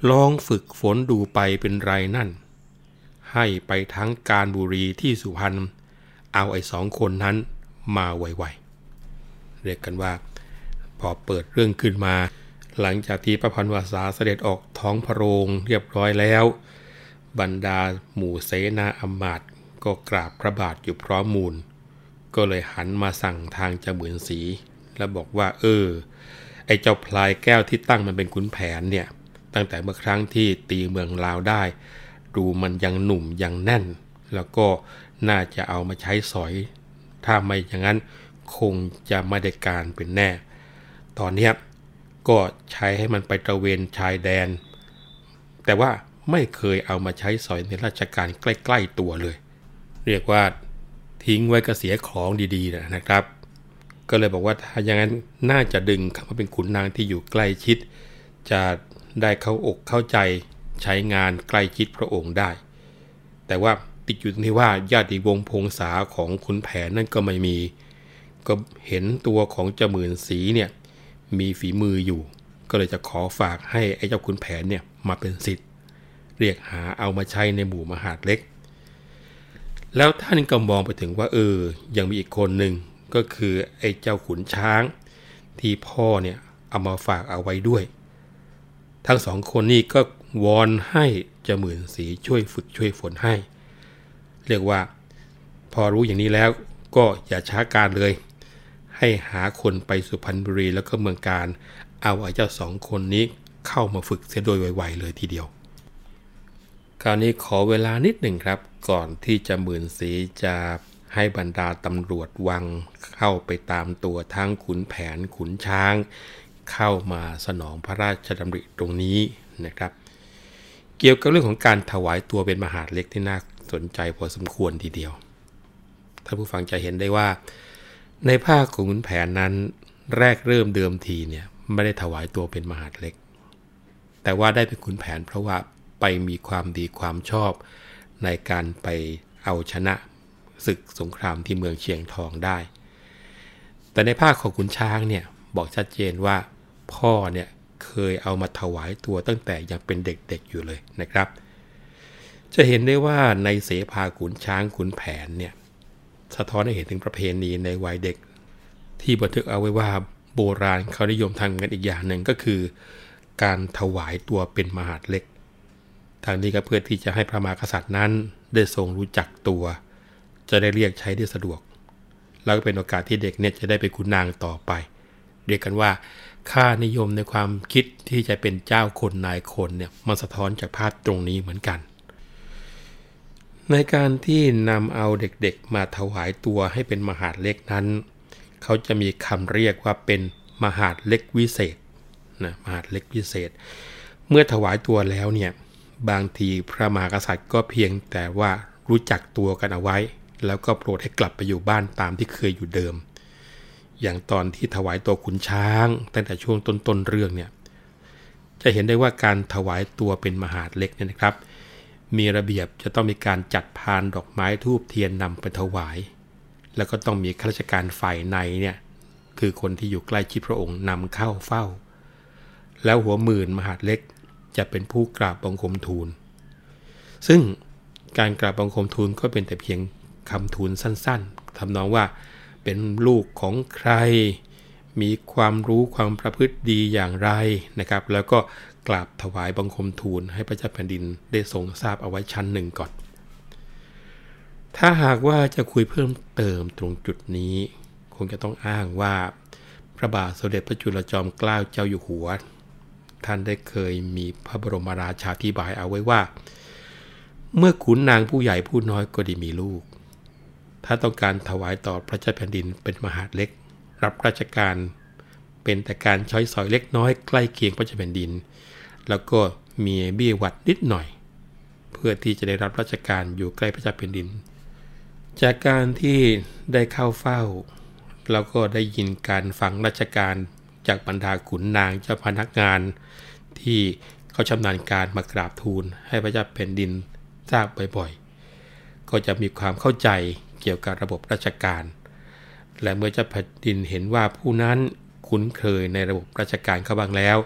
ลองฝึกฝนดูไปเป็นไรนั่น ให้ไปทั้งการบุรีที่สุพรรณเอาไอ้สองคนนั้นมาไวๆ เรียกกันว่า พอเปิดเรื่องขึ้นมา หลังจากที่พระพันวาสาเสด็จออกท้องพระโรงเรียบร้อยแล้ว บรรดาหมู่เสนาอมาตย์ ก็กราบพระบาทอยู่พร้อมมูล ก็เลยหันมาสั่งทางจเหมือนสี แล้วบอกว่า เออ ไอ้เจ้าพลายแก้วที่ตั้งมันเป็นขุนแผนเนี่ย ตั้งแต่เมื่อครั้งที่ตีเมืองลาวได้ ดูมันยังหนุ่มยังแน่น แล้วก็น่าจะเอามาใช้สอย ถ้าไม่อย่างนั้นคงจะไม่ได้การเป็นแน่ ตอนนี้ก็ใช้ให้มันไปตระเวนชายแดน แต่ว่าไม่เคยเอามาใช้สอยในราชการใกล้ ๆตัวเลย เรียกว่าทิ้งไว้ก็เสียของดีๆนะครับ ก็เลยบอกว่าถ้าอย่างนั้นน่าจะดึงเข้ามาเป็นขุนนางที่อยู่ใกล้ชิด จะได้เข้าอกเข้าใจใช้งานใกล้ชิดพระองค์ได้ แต่ว่าติดอยู่ตรงที่ว่าญาติวงพงษาของขุนแผนนั่นก็ไม่มี ก็เห็นตัวของเจ้าหมื่นสีเนี่ยมีฝีมืออยู่ ก็เลยจะขอฝากให้ไอ้เจ้าขุนแผนเนี่ยมาเป็นสิทธิ์เรียกหาเอามาใช้ในหมู่มหาดเล็ก แล้วท่านก็มองไปถึงว่าเออ ยังมีอีกคนหนึ่งก็คือไอ้เจ้าขุนช้าง ที่พ่อเนี่ยเอามาฝากเอาไว้ด้วย ทั้งสองคนนี้ก็วอนให้เจ้าหมื่นสีช่วยฝึกช่วยฝนให้ เรียกว่าพอรู้อย่างนี้แล้วก็อย่าช้าการเลย ให้หาคนไปสุพรรณบุรีแล้วก็เมืองการ เอาไอ้เจ้าสองคนนี้เข้ามาฝึกเสียโดยไวๆเลยทีเดียว คราวนี้ขอเวลานิดหนึ่งครับ ก่อนที่จะหมื่นสีจะให้บรรดาตำรวจวังเข้าไปตามตัวทั้งขุนแผนขุนช้าง เข้ามาสนองพระราชดำริตรงนี้นะครับ เกี่ยวกับเรื่องของการถวายตัวเป็นมหาดเล็กที่น่าสนใจพอสมควรทีเดียวท่านผู้ฟังจะเห็นได้ว่า ในภาคของขุนแผนนั้น แรกเริ่มเดิมทีเนี่ยไม่ได้ถวายตัวเป็นมหาดเล็ก แต่ว่าได้เป็นขุนแผนเพราะว่าไปมีความดีความชอบ ในการไปเอาชนะศึกสงครามที่เมืองเชียงทองได้ แต่ในภาคของขุนช้างเนี่ยบอกชัดเจนว่าพ่อเนี่ยเคยเอามาถวายตัวตั้งแต่ยังเป็นเด็กๆอยู่เลยนะครับ จะเห็นได้ว่าในเสภาขุนช้างขุนแผนเนี่ยสะท้อนให้เห็นถึงประเพณีในวัยเด็ก ที่บันทึกเอาไว้ว่าโบราณเขานิยมทำกันอีกอย่างหนึ่งก็คือ การถวายตัวเป็นมหาดเล็ก ทางนี้ก็เพื่อที่จะให้พระมหากษัตริย์นั้นได้ทรงรู้จักตัว จะได้เรียกใช้ได้สะดวก แล้วก็เป็นโอกาสที่เด็กเนี่ยจะได้เป็นคุณนางต่อไป เรียกกันว่า ค่านิยมในความคิดที่จะเป็นเจ้าคนนายคนเนี่ยมันสะท้อนจากภาพตรงนี้เหมือนกัน ในการที่นำเอาเด็กๆมาถวายตัวให้เป็นมหาดเล็กนั้น เขาจะมีคำเรียกว่าเป็นมหาดเล็กวิเศษนะมหาดเล็กวิเศษ เมื่อถวายตัวแล้วเนี่ย บางทีพระมหากษัตริย์ก็เพียงแต่ว่ารู้จักตัวกันเอาไว้ แล้วก็โปรดให้กลับไปอยู่บ้านตามที่เคยอยู่เดิม อย่างตอนที่ถวายตัวขุนช้าง ตั้งแต่ช่วงต้นๆเรื่องเนี่ยจะเห็นได้ว่าการถวายตัวเป็นมหาดเล็กเนี่ยนะครับ มีระเบียบจะต้องมีการจัดพานดอกไม้ทูบเทียนนำไปถวาย แล้วก็ต้องมีข้าราชการฝ่ายในเนี่ยคือคนที่อยู่ใกล้ชิดพระองค์นำเข้าเฝ้า แล้วหัวหมื่นมหาดเล็ก จะเป็นผู้กราบบังคมทูล ซึ่งการกราบบังคมทูลก็เป็นแต่เพียงคำทูลสั้นๆทำนองว่าเป็นลูกของใคร มีความรู้ความประพฤติดีอย่างไรนะครับ แล้วก็กราบถวายบังคมทูลให้พระเจ้าแผ่นดินได้ทรงทราบเอาไว้ชั้นหนึ่งก่อน ถ้าหากว่าจะคุยเพิ่มเติมตรงจุดนี้ คงจะต้องอ้างว่า พระบาทสมเด็จพระจุลจอมเกล้าเจ้าอยู่หัว ท่านได้เคยมีพระบรมราชาธิบายเอาไว้ว่า เมื่อขุนนางผู้ใหญ่ผู้น้อยก็ได้มีลูก ถ้าต้องการถวายต่อพระเจ้าแผ่นดินเป็นมหาเล็ก รับราชการ เป็นแต่การช้อยสอยเล็กน้อยใกล้เคียงพระเจ้าแผ่นดิน แล้วก็มีเบี้ยวัดนิดหน่อย เพื่อที่จะได้รับราชการอยู่ใกล้พระเจ้าแผ่นดิน จากการที่ได้เข้าเฝ้าแล้วก็ได้ยินการฟังราชการจากบรรดาขุนนางเจ้าพนักงาน ที่เขาชำนาญการมากราบทูลให้พระเจ้าแผ่นดินทราบบ่อยๆ ก็จะมีความเข้าใจเกี่ยวกับระบบราชการ และเมื่อเจ้าแผ่นดินเห็นว่าผู้นั้นคุ้นเคยในระบบราชการเขาบ้างแล้ว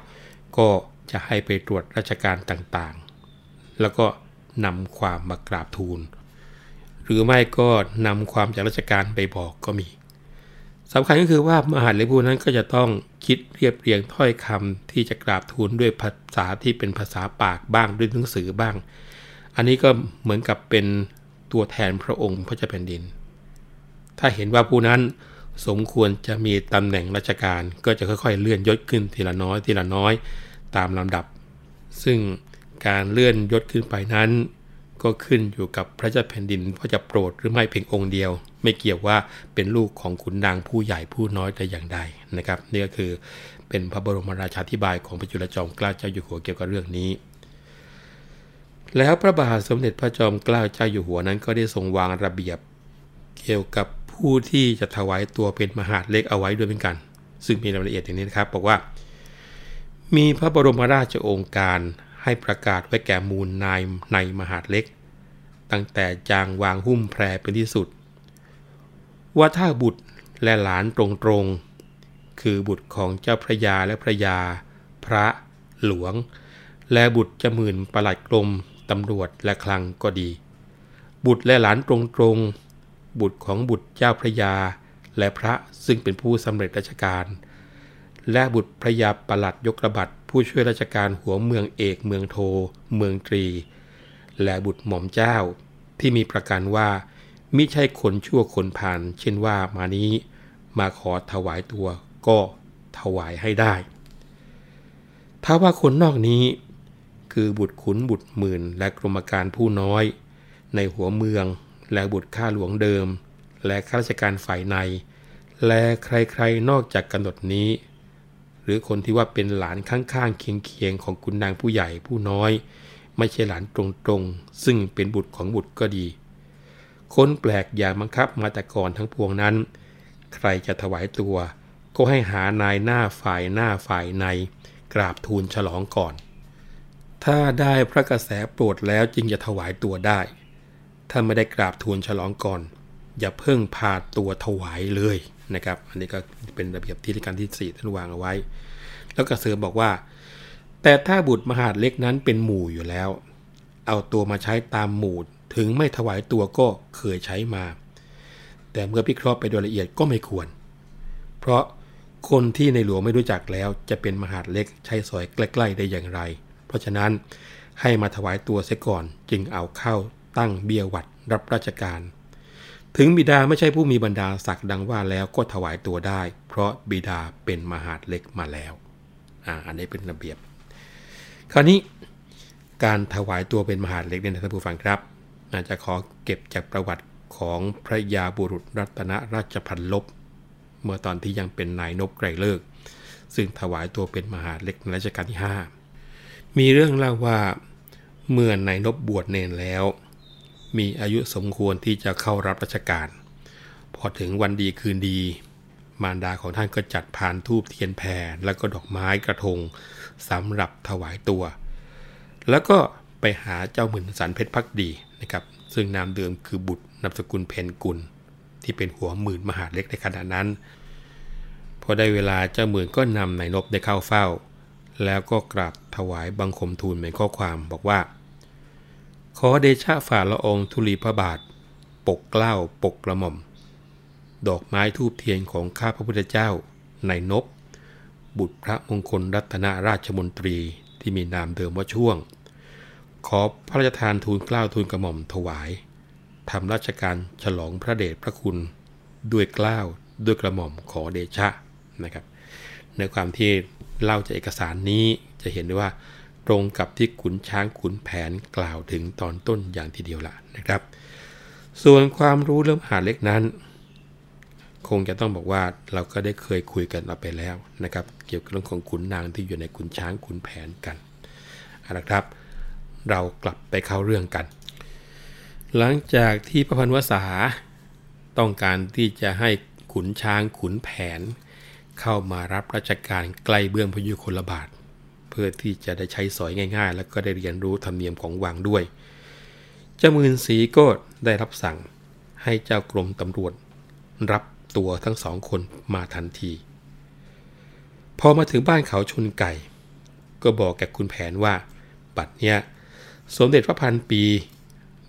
ก็จะให้ไปตรวจราชการต่างๆ แล้วก็นำความมากราบทูล หรือไม่ก็นำความจากราชการไปบอกก็มี สำคัญก็คือว่ามหาดเล็กผู้นั้นก็จะต้องคิดเรียบเรียงถ้อยคำที่จะกราบทูลด้วยภาษาที่เป็นภาษาปากบ้างด้วยหนังสือบ้าง อันนี้ก็เหมือนกับเป็นตัวแทนพระองค์พระเจ้าแผ่นดิน ถ้าเห็นว่าผู้นั้นสมควรจะมีตำแหน่งราชการก็จะค่อยๆ เลื่อนยศขึ้นทีละน้อยทีละน้อยตามลำดับ ซึ่งการเลื่อนยศขึ้นไปนั้น ก็ขึ้นอยู่กับพระเจ้าแผ่นดินว่าจะโปรดหรือไม่เพียงองค์เดียว ไม่เกี่ยวว่าเป็นลูกของขุนนางผู้ใหญ่ผู้น้อยแต่อย่างใดนะครับนี่ก็คือเป็นพระบรมราชาธิบายของพระจุลจอมเกล้าเจ้าอยู่หัวเกี่ยวกับเรื่องนี้ แล้วพระบาทสมเด็จพระจอมเกล้าเจ้าอยู่หัวนั้นก็ได้ทรงวางระเบียบเกี่ยวกับผู้ที่จะถวายตัวเป็นมหาดเล็กเอาไว้ด้วยเหมือนกัน ซึ่งมีรายละเอียดอย่างนี้นะครับบอกว่า มีพระบรมราชโองการให้ประกาศไว้แก่มูลนายในมหาดเล็ก ตั้งแต่จางวางหุ้มแพรเป็นที่สุด ว่าถ้าบุตรและหลานตรงๆ คือบุตรของเจ้าพระยาและพระยา พระ หลวง และบุตรจมื่นประหลัดกรมตำรวจและคลังก็ดี บุตรและหลานตรงๆ บุตรของบุตรเจ้าพระยา และพระซึ่งเป็นผู้สำเร็จราชการ และบุตรพระยาประหลัดยกระบัดผู้ช่วยราชการหัวเมืองเอกเมืองโท เมืองตรี และบุตรหม่อมเจ้าที่มีประกันว่า มิใช่คนชั่วคนผ่าน เช่นว่ามานี้มาขอถวายตัวก็ถวายให้ได้ ถ้าว่าคนนอกนี้ คือบุตรขุนบุตรหมื่น และกรมการผู้น้อย ในหัวเมืองและบุตรข้าหลวงเดิม และข้าราชการฝ่ายใน และใครๆนอกจากกำหนดนี้ หรือคนที่ว่าเป็นหลานข้างๆเคียงๆของคุณนางผู้ใหญ่ผู้น้อย ไม่ใช่หลานตรงๆ ซึ่งเป็นบุตรของบุตรก็ดี คนแปลกอย่าบังคับมาแต่ก่อนทั้งพวงนั้น ใครจะถวายตัว ก็ให้หานายหน้าฝ่ายหน้าฝ่ายใน กราบทูลฉลองก่อน ถ้าได้พระกระแสโปรดแล้วจึงจะถวายตัวได้ ถ้าไม่ได้กราบทูลฉลองก่อน อย่าเพิ่งพาตัวถวายเลยนะครับ อันนี้ก็เป็นระเบียบที่การที่สี่ท่านวางเอาไว้ แล้วก็เสริมบอกว่า แต่ถ้าบุตรมหาดเล็กนั้นเป็นหมู่อยู่แล้ว เอาตัวมาใช้ตามหมู่ ถึงไม่ถวายตัวก็เคยใช้มา แต่เมื่อพิเคราะห์ไปโดยละเอียดก็ไม่ควร เพราะคนที่ในหลวงไม่รู้จักแล้วจะเป็นมหาดเล็กใช้สอยใกล้ ๆ ได้อย่างไร เพราะฉะนั้นให้มาถวายตัวเสียก่อนจึงเอาเข้าตั้งเบียวัดรับราชการ ถึงบิดาไม่ใช่ผู้มีบรรดาศักดิ์ดังว่าแล้วก็ถวายตัวได้ เพราะบิดาเป็นมหาดเล็กมาแล้วอ่าอันนี้เป็นระเบียบ คราวนี้การถวายตัวเป็นมหาดเล็กเนี่ยท่านผู้ฟังครับ อาจจะขอเก็บจากประวัติของพระยาบุรุษรัตนราชพันลบ เมื่อตอนที่ยังเป็นนายนบไกรเลิก ซึ่งถวายตัวเป็นมหาดเล็กในรัชกาลที่ 5 มีเรื่องเล่าว่าเมื่อนายนบบวชเนนแล้ว มีอายุสมควรที่จะเข้ารับราชการ พอถึงวันดีคืนดี มารดาของท่านก็จัดพานทูบเทียนแพรแล้วก็ดอกไม้กระทงสำหรับถวายตัว แล้วก็ ไปหาเจ้าหมื่นสันเพชรพักดีนะครับซึ่งนามเดิมคือบุตรนามสกุลเพนกุล ที่เป็นหัวหมื่นมหาเล็กในขณะนั้น พอได้เวลาเจ้าหมื่นก็นำนายนบได้เข้าเฝ้า แล้วก็กราบถวายบังคมทูลเป็นข้อความบอกว่า ขอเดชะฝ่าละองธุลีพระบาท ปกเกล้าปกกระหม่อม ดอกไม้ทูบเทียนของข้าพระพุทธเจ้านายนบบุตรพระมงคลรัตนราชมนตรีที่มีนามเดิมว่าช่วง ขอพระราชทานทูลเกล้าทูลกระหม่อมถวายทำราชการฉลองพระเดชพระคุณด้วยเกล้าวด้วยกระหม่อมขอเดชะนะครับในความที่เล่าจากเอกสารนี้จะเห็นได้ว่า ตรงกับที่ขุนช้างขุนแผนกล่าวถึงตอนต้นอย่างทีเดียวละนะครับ ส่วนความรู้เรื่องหาเล็กนั้น คงจะต้องบอกว่าเราก็ได้เคยคุยกันเอาไปแล้วนะครับ เกี่ยวกับเรื่องของขุนนางที่อยู่ในขุนช้างขุนแผนกันนะครับ เรากลับไปเข้าเรื่องกัน หลังจากที่พระพันวษาต้องการที่จะให้ขุนช้างขุนแผน เข้ามารับราชการใกล้เบื้องพยุคลบาท เพื่อที่จะได้ใช้สอยง่าย ๆ แล้วก็ได้เรียนรู้ธรรมเนียมของวังด้วยเจ้ามืนสีก็ได้รับสั่งให้เจ้ากรมตำรวจ รับตัวทั้งสองคนมาทันที พอมาถึงบ้านเขาชนไก่ ก็บอกแกคุณแผนว่า บัดเนี้ย สมเด็จพระพันปี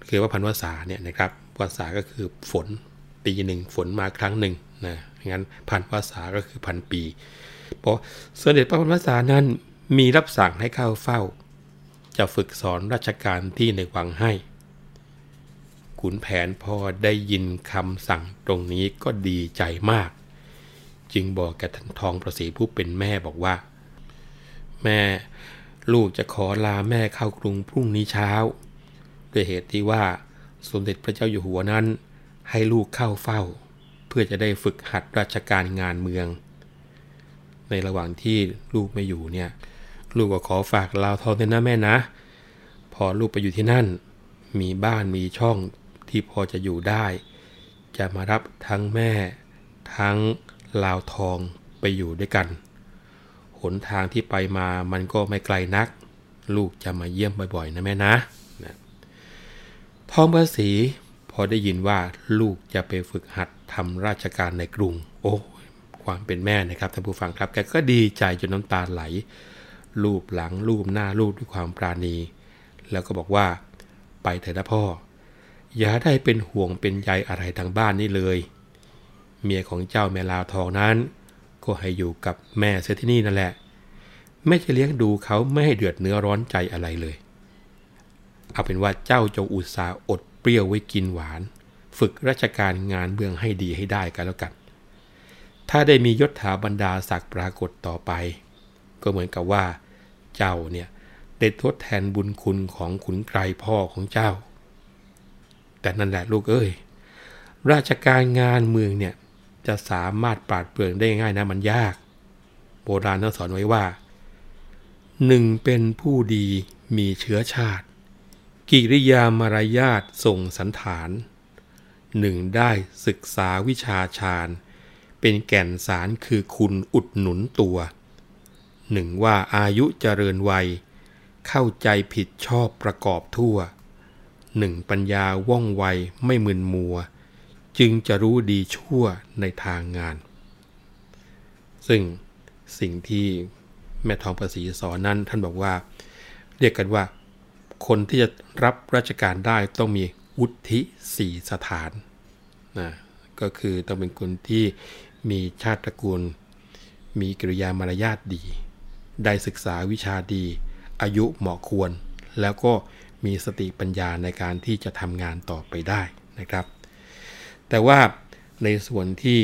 คือว่าพันวษาเนี่ยนะครับวษาก็คือฝนปีหนึ่งฝนมาครั้งหนึ่งนะงั้นพันวษาก็คือพันปี เพราะสมเด็จพระพันวษานั้นมีรับสั่งให้เข้าเฝ้า จะฝึกสอนราชการที่ในวังให้ขุนแผนพอได้ยินคำสั่งตรงนี้ก็ดีใจมาก จึงบอกแกทันทองประสีผู้เป็นแม่บอกว่า แม่ ลูกจะขอลาแม่เข้ากรุงพรุ่งนี้เช้า ด้วยเหตุที่ว่าสมเด็จพระเจ้าอยู่หัวนั้น ให้ลูกเข้าเฝ้า เพื่อจะได้ฝึกหัดราชการงานเมือง ในระหว่างที่ลูกไม่อยู่เนี่ย ลูกก็ขอฝากลาวทองด้วยนะแม่นะ พอลูกไปอยู่ที่นั่น มีบ้านมีช่องที่พอจะอยู่ได้ จะมารับทั้งแม่ ทั้งลาวทองไปอยู่ด้วยกัน นทางที่ไปมามันก็ไม่ไกลนัก ลูกจะมาเยี่ยมบ่อยๆนะแม่นะนะทองภาษีพอได้ยินว่าลูกจะไปฝึกหัดทำราชการในกรุง โอ้ความเป็นแม่นะครับท่านผู้ฟังครับแกก็ดีใจจนน้ำตาไหล รูปหลังรูปหน้ารูปด้วยความปราณี แล้วก็บอกว่าไปเถอะนะพ่อ อย่าได้เป็นห่วงเป็นใยอะไรทางบ้านนี่เลย เมียของเจ้าแม่ลาวทองนั้น ก็ให้อยู่กับแม่เสียที่นี่นั่นแหละไม่จะเลี้ยงดูเขาไม่ให้เดือดเนื้อร้อนใจอะไรเลย เอาเป็นว่าเจ้าจงอุตสาห์อดเปรี้ยวไว้กินหวาน ฝึกราชการงานเมืองให้ดีให้ได้กันแล้วกัน ถ้าได้มียศถาบรรดาศักดิ์ปรากฏต่อไป ก็เหมือนกับว่า เจ้าเนี่ยได้ทดแทนบุญคุณของขุนไกรพ่อของเจ้า แต่นั่นแหละลูกเอ้ย ราชการงานเมืองเนี่ย จะสามารถปราดเปรื่องได้ง่ายนะมันยาก โบราณท่านสอนไว้ว่าหนึ่งเป็นผู้ดีมีเชื้อชาติ กิริยามารยาทส่งสันฐานหนึ่งได้ศึกษาวิชาชาญ เป็นแก่นสารคือคุณอุดหนุนตัวหนึ่งว่าอายุเจริญวัย เข้าใจผิดชอบประกอบทั่วหนึ่งปัญญาว่องไวไม่มึนมัว จึงจะรู้ดีชั่วในทางงาน ซึ่งสิ่งที่แม่ทองประสีสอนนั้นท่านบอกว่า เรียกกันว่า คนที่จะรับราชการได้ต้องมีวุฒิสี่สถานนะก็คือต้องเป็นคนที่มีชาติตระกูล มีกิริยามารยาทดี ได้ศึกษาวิชาดี อายุเหมาะควร แล้วก็มีสติปัญญาในการที่จะทำงานต่อไปได้นะครับ แต่ว่าในส่วนที่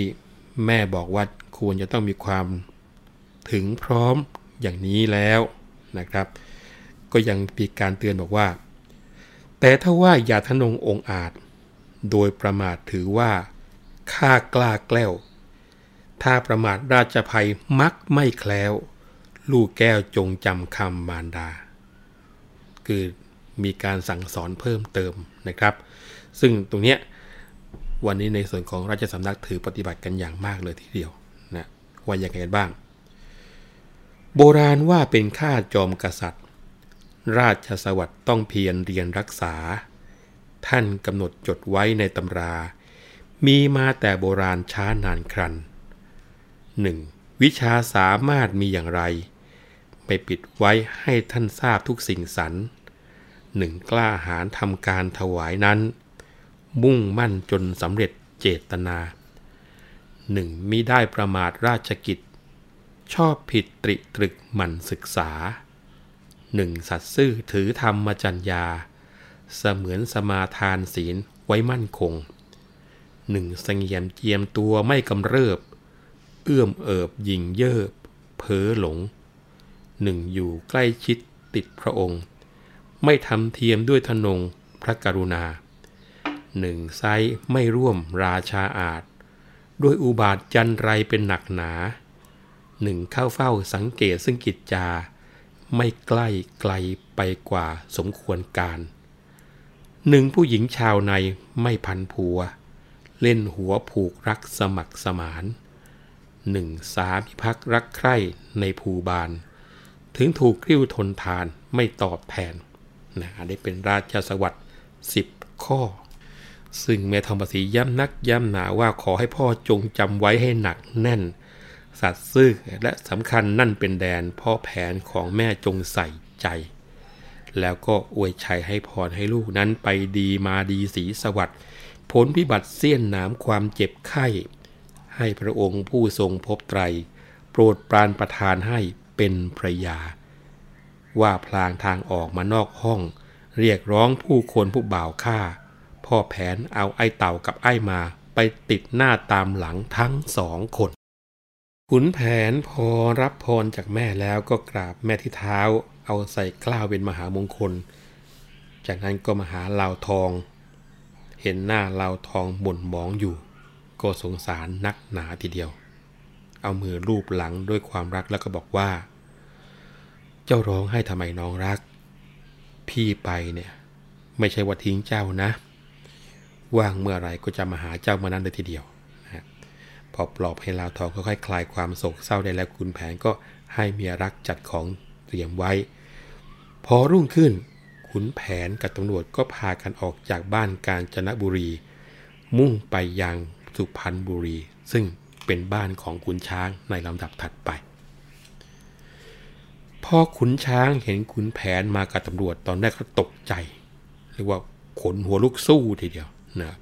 แม่บอกว่าควรจะต้องมีความถึงพร้อมอย่างนี้แล้วนะครับ ก็ยังมีการเตือนบอกว่า แต่ถ้าว่าอย่าทะนงองอาจ โดยประมาทถือว่าข้ากล้าแกล้ว ถ้าประมาทราชภัยมักไม่แคล้ว ลูกแก้วจงจำคำมารดา คือมีการสั่งสอนเพิ่มเติมนะครับ ซึ่งตรงเนี้ย วันนี้ในส่วนของราชสำนักถือปฏิบัติกันอย่างมากเลยทีเดียวนะว่าอย่างไรกันบ้าง โบราณว่าเป็นข้าจอมกษัตริย์ ราชสวัสดิ์ต้องเพียรเรียนรักษา ท่านกำหนดจดไว้ในตำรา มีมาแต่โบราณช้านานครันหนึ่งวิชาสามารถมีอย่างไร ไปปิดไว้ให้ท่านทราบทุกสิ่งสรรหนึ่งกล้าหาญทำการถวายนั้น มุ่งมั่นจนสำเร็จเจตนาหนึ่งมิได้ประมาทราชกิจ ชอบผิดตริตรึกหมั่นศึกษาหนึ่งสัตซ์ซื่อถือธรรมจัญญา เสมือนสมาทานศีลไว้มั่นคงหนึ่งสงเงียมเจียมตัวไม่กำเริบ เอื้อมเอิบยิงเยิบเพ้อหลงหนึ่งอยู่ใกล้ชิดติดพระองค์ ไม่ทำเทียมด้วยทนงพระกรุณา หนึ่งไซไม่ร่วมราชาอาจ ด้วยอุบาทจันไรเป็นหนักหนาหนึ่งเข้าเฝ้าสังเกตซึ่งกิจจา ไม่ใกล้ไกลไปกว่าสมควรการหนึ่งผู้หญิงชาวในไม่พันผัว เล่นหัวผูกรักสมัครสมานหนึ่งสาพิพักรักใคร่ในภูบานถึงถูกกริ้วทนทานไม่ตอบแทนนะได้เป็นราชสวัสดิ์สิบข้อ ซึ่งแม่ทองภาษีย้ำนักย้ำหนาว่าขอให้พ่อจงจำไว้ให้หนักแน่น สัตว์ซื่อและสำคัญนั่นเป็นแดนพ่อแผนของแม่จงใส่ใจ แล้วก็อวยชัยให้พรให้ลูกนั้นไปดีมาดีสีสวัสดิ์ผลพิบัติเสี้ยนน้ำความเจ็บไข้ ให้พระองค์ผู้ทรงพบไตร โปรดปรานประทานให้เป็นพระยา ว่าพลางทางออกมานอกห้อง เรียกร้องผู้คนผู้บ่าวฆ่า พ่อแผนเอาไอ้เต่ากับไอ้มาไปติดหน้าตามหลังทั้งสองคน ขุนแผนพอรับพรจากแม่แล้วก็กราบแม่ที่เท้า เอาใส่กล้าวเป็นมหามงคล จากนั้นก็มาหาลาวทอง เห็นหน้าลาวทองหม่นมองอยู่ ก็สงสารนักหนาทีเดียว เอามือลูบหลังด้วยความรักแล้วก็บอกว่า เจ้าร้องให้ทำไมน้องรัก พี่ไปเนี่ย ไม่ใช่ว่าทิ้งเจ้านะ ว่างเมื่อไรก็จะมาหาเจ้ามานั้นเลยทีเดียวนะพอปลอบให้ลาวทองค่อยๆคลายความโศกเศร้าได้แล้วคุณแผนก็ให้เมียรักจัดของเตรียมไว้ พอรุ่งขึ้นขุนแผนกับตำรวจก็พากันออกจากบ้านกาญจนบุรี มุ่งไปยังสุพรรณบุรี ซึ่งเป็นบ้านของขุนช้างในลำดับถัดไป พอขุนช้างเห็นขุนแผนมากับตำรวจตอนแรกก็ตกใจเรียกว่าขนหัวลุกสู้ทีเดียว นะ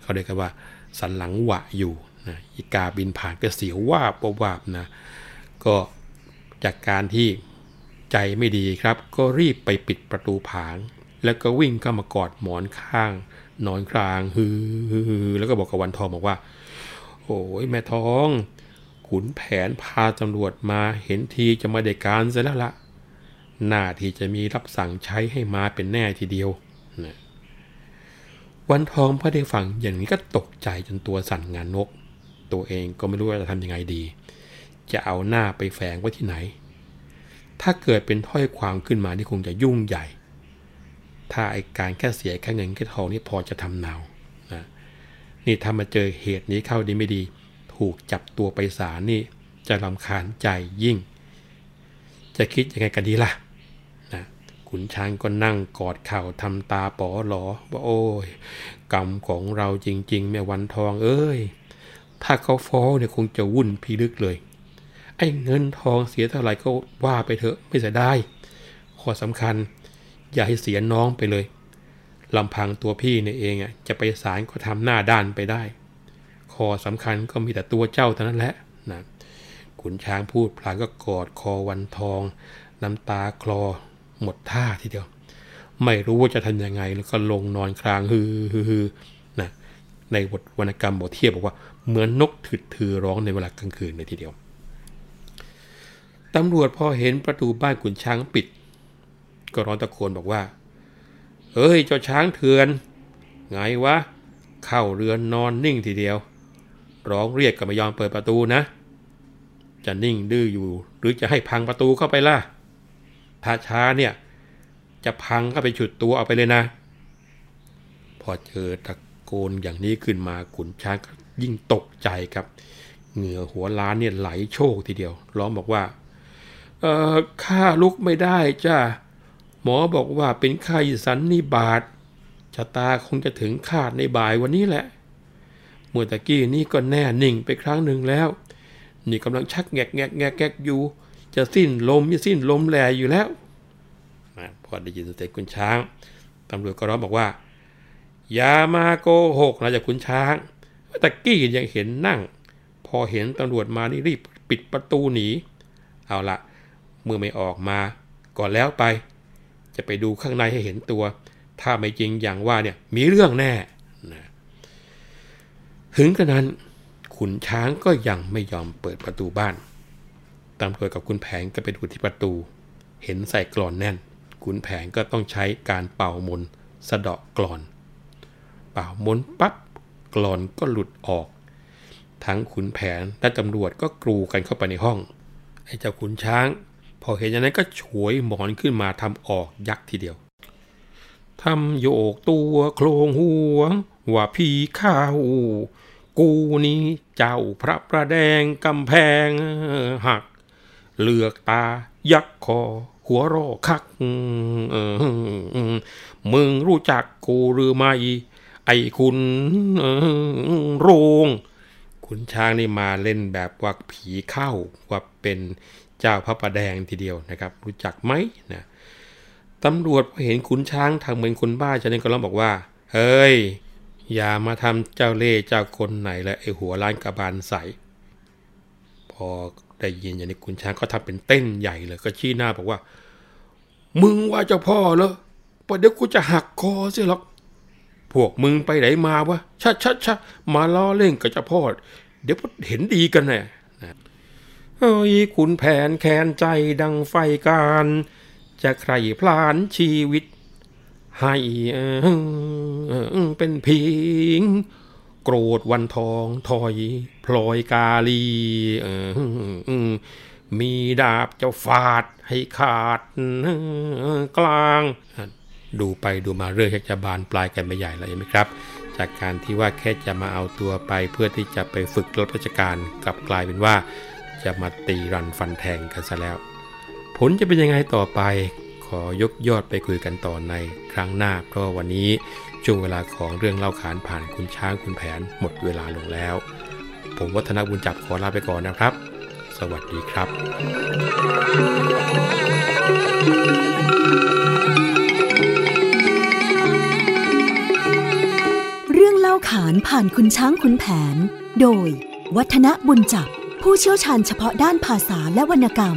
เขาเรียกกันว่าสันหลังหวะอยู่นะอีกาบินผ่านก็เสียวว่าบวาบนะก็จากการที่ใจไม่ดีครับ ก็รีบไปปิดประตูผาง แล้วก็วิ่งเข้ามากอดหมอนข้างนอนกลางฮือแล้วก็บอกกับวันทองบอกว่า โอ้ยแม่ท้อง ขุนแผนพาตำรวจมาเห็นทีจะมาได้การเสียแล้วละหน้าที่จะมีรับสั่งใช้ให้มาเป็นแน่ทีเดียว วันทองพอได้ฟังอย่างนี้ก็ตกใจจนตัวสั่นงานนก ตัวเองก็ไม่รู้ว่าจะทำยังไงดี จะเอาหน้าไปแฝงไว้ที่ไหน ถ้าเกิดเป็นถ้อยความขึ้นมานี่คงจะยุ่งใหญ่ ถ้าไอการแค่เสียแค่เงินแค่ทองนี่พอจะทำเนานะนี่ถ้ามาเจอเหตุนี้เข้าดีไม่ดี ถูกจับตัวไปศาลนี่จะรำคาญใจยิ่ง จะคิดยังไงกันดีล่ะนะ ขุนช้างก็นั่งกอดเข่าทำตาป๋อหลอว่าโอ้ย กรรมของเราจริง ๆ แม่วันทองเอ้ย ถ้าเขาฟ้องเนี่ยคงจะวุ่นพิลึกเลย ไอ้เงินทองเสียเท่าไหร่ก็ว่าไปเถอะไม่เสียได้ข้อสำคัญ อย่าให้เสียน้องไปเลยลำพังตัวพี่เนี่ยเองอะจะไปศาลก็ทำหน้าด้านไปได้ข้อสำคัญก็มีแต่ตัวเจ้าเท่านั้นแหละนะขุนช้างพูดพลางก็กอดคอวันทอง น้ำตาคลอ หมดท่าทีเดียว ไม่รู้ว่าจะทำยังไง แล้วก็ลงนอนคลางฮือฮือฮือนะในบทวรรณกรรมบทเทียบบอกว่าเหมือนนกถึดถือร้องในเวลากลางคืนเลยทีเดียวตำรวจพอเห็นประตูบ้านขุนช้างปิด ก็ร้องตะโกนบอกว่าเอ้ยเจ้าช้างเถื่อน ไงวะ เข้าเรือนนอนนิ่งทีเดียว ร้องเรียกก็ไม่ยอมเปิดประตูนะ จะนิ่งดื้ออยู่หรือจะให้พังประตูเข้าไปล่ะ ถ้าช้าเนี่ยจะพังเข้าไปฉุดตัวเอาไปเลยนะ พอเจอตะโกนอย่างนี้ขึ้นมาขุนช้างยิ่งตกใจครับ เหงื่อหัวล้านเนี่ยไหลโชกทีเดียว ร้องบอกว่า เออข้าลุกไม่ได้จ้าหมอบอกว่าเป็นไข้สันนิบาตชะตาคงจะถึงขาดในบ่ายวันนี้แหละเมื่อตะกี้นี่ก็แน่นิ่งไปครั้งหนึ่งแล้ว นี่กำลังชักแงกแงกแงกแงกอยู่ จะสิ้นลมจะสิ้นลมแหลอยู่แล้วพอได้ยินเสียงคุณช้างตำรวจก็ร้องบอกว่า อย่ามาโกหกนะจากคุณช้างตะกี้ยังเห็นนั่ง พอเห็นตำรวจมานี่รีบปิดประตูหนี เอาละเมื่อไม่ออกมา ก่อนแล้วไป จะไปดูข้างในให้เห็นตัว ถ้าไม่จริงอย่างว่าเนี่ยมีเรื่องแน่นะถึงกระนั้นขุนช้างก็ยังไม่ยอมเปิดประตูบ้าน ตำรวจกับคุณแผงก็ไปดูที่ประตู เห็นใส่กรอนแน่นขุนแผงก็ต้องใช้การเป่ามนสะเดาะกรอน เป่ามนปั๊บกรอนก็หลุดออก ทั้งขุนแผนและตำรวจก็กรูกันเข้าไปในห้อง ไอ้เจ้าขุนช้าง พอเห็นอย่างนั้นก็ฉวยหมอนขึ้นมาทำออกยักษ์ทีเดียวทำโยกตัวโครงหัวว่าพี่ข้าวกูนี้เจ้าพระประแดงกำแพงหัก เลือกตา ยักคอ หัวรอคักมึงรู้จักกูหรือไม่ ไอ้คุณโรงคุณช้างนี่มาเล่นแบบว่าผีเข้าว่าเป็นเจ้าพระประแดงทีเดียวนะครับ รู้จักไหมนะตำรวจพอเห็นขุนช้างทางเหมือนคนบ้าฉะนั้นก็ร้องบอกว่า เฮ้ย อย่ามาทำเจ้าเล่เจ้าคนไหนและไอหัวล้านกระบาลใส พอ ได้ยินอย่างนี้ขุนช้างก็ทำเป็นเต้นใหญ่เลย ก็ชี้หน้าบอกว่า มึงว่าเจ้าพ่อเหรอปเดี๋ยวกูจะหักคอเสียหรอก พวกมึงไปไหนมาวะชัดชัดชัดมาล้อเล่นกับเจ้าพ่อ เดี๋ยวเห็นดีกันแน่เฮ้ยขุนแผนแค้นใจดังไฟการ จะใครพลานชีวิต ให้เป็นพิง กรธวันทองถอย พลอยกาลีมีดาบเจ้าฟาดให้ขาดกลาง ดูไปดูมาเรื่องจะบานปลายกันไปใหญ่เลยไหมครับ จากการที่ว่าแค่จะมาเอาตัวไปเพื่อที่จะไปฝึกรถราชการกลับกลายเป็นว่า จะมาตีรันฟันแทงกันซะแล้ว ผลจะเป็นยังไงต่อไป ขอยกยอดไปคุยกันต่อในครั้งหน้าเพราะวันนี้ ช่วงเวลาของเรื่องเล่าขานผ่านคุณช้างคุณแผนหมดเวลาลงแล้ว ผมวัฒนบุญจับขอลาไปก่อนนะครับ สวัสดีครับเรื่องเล่าขานผ่านคุณช้างคุณแผน โดย วัฒนบุญจับ ผู้เชี่ยวชาญเฉพาะด้านภาษาและวรรณกรรม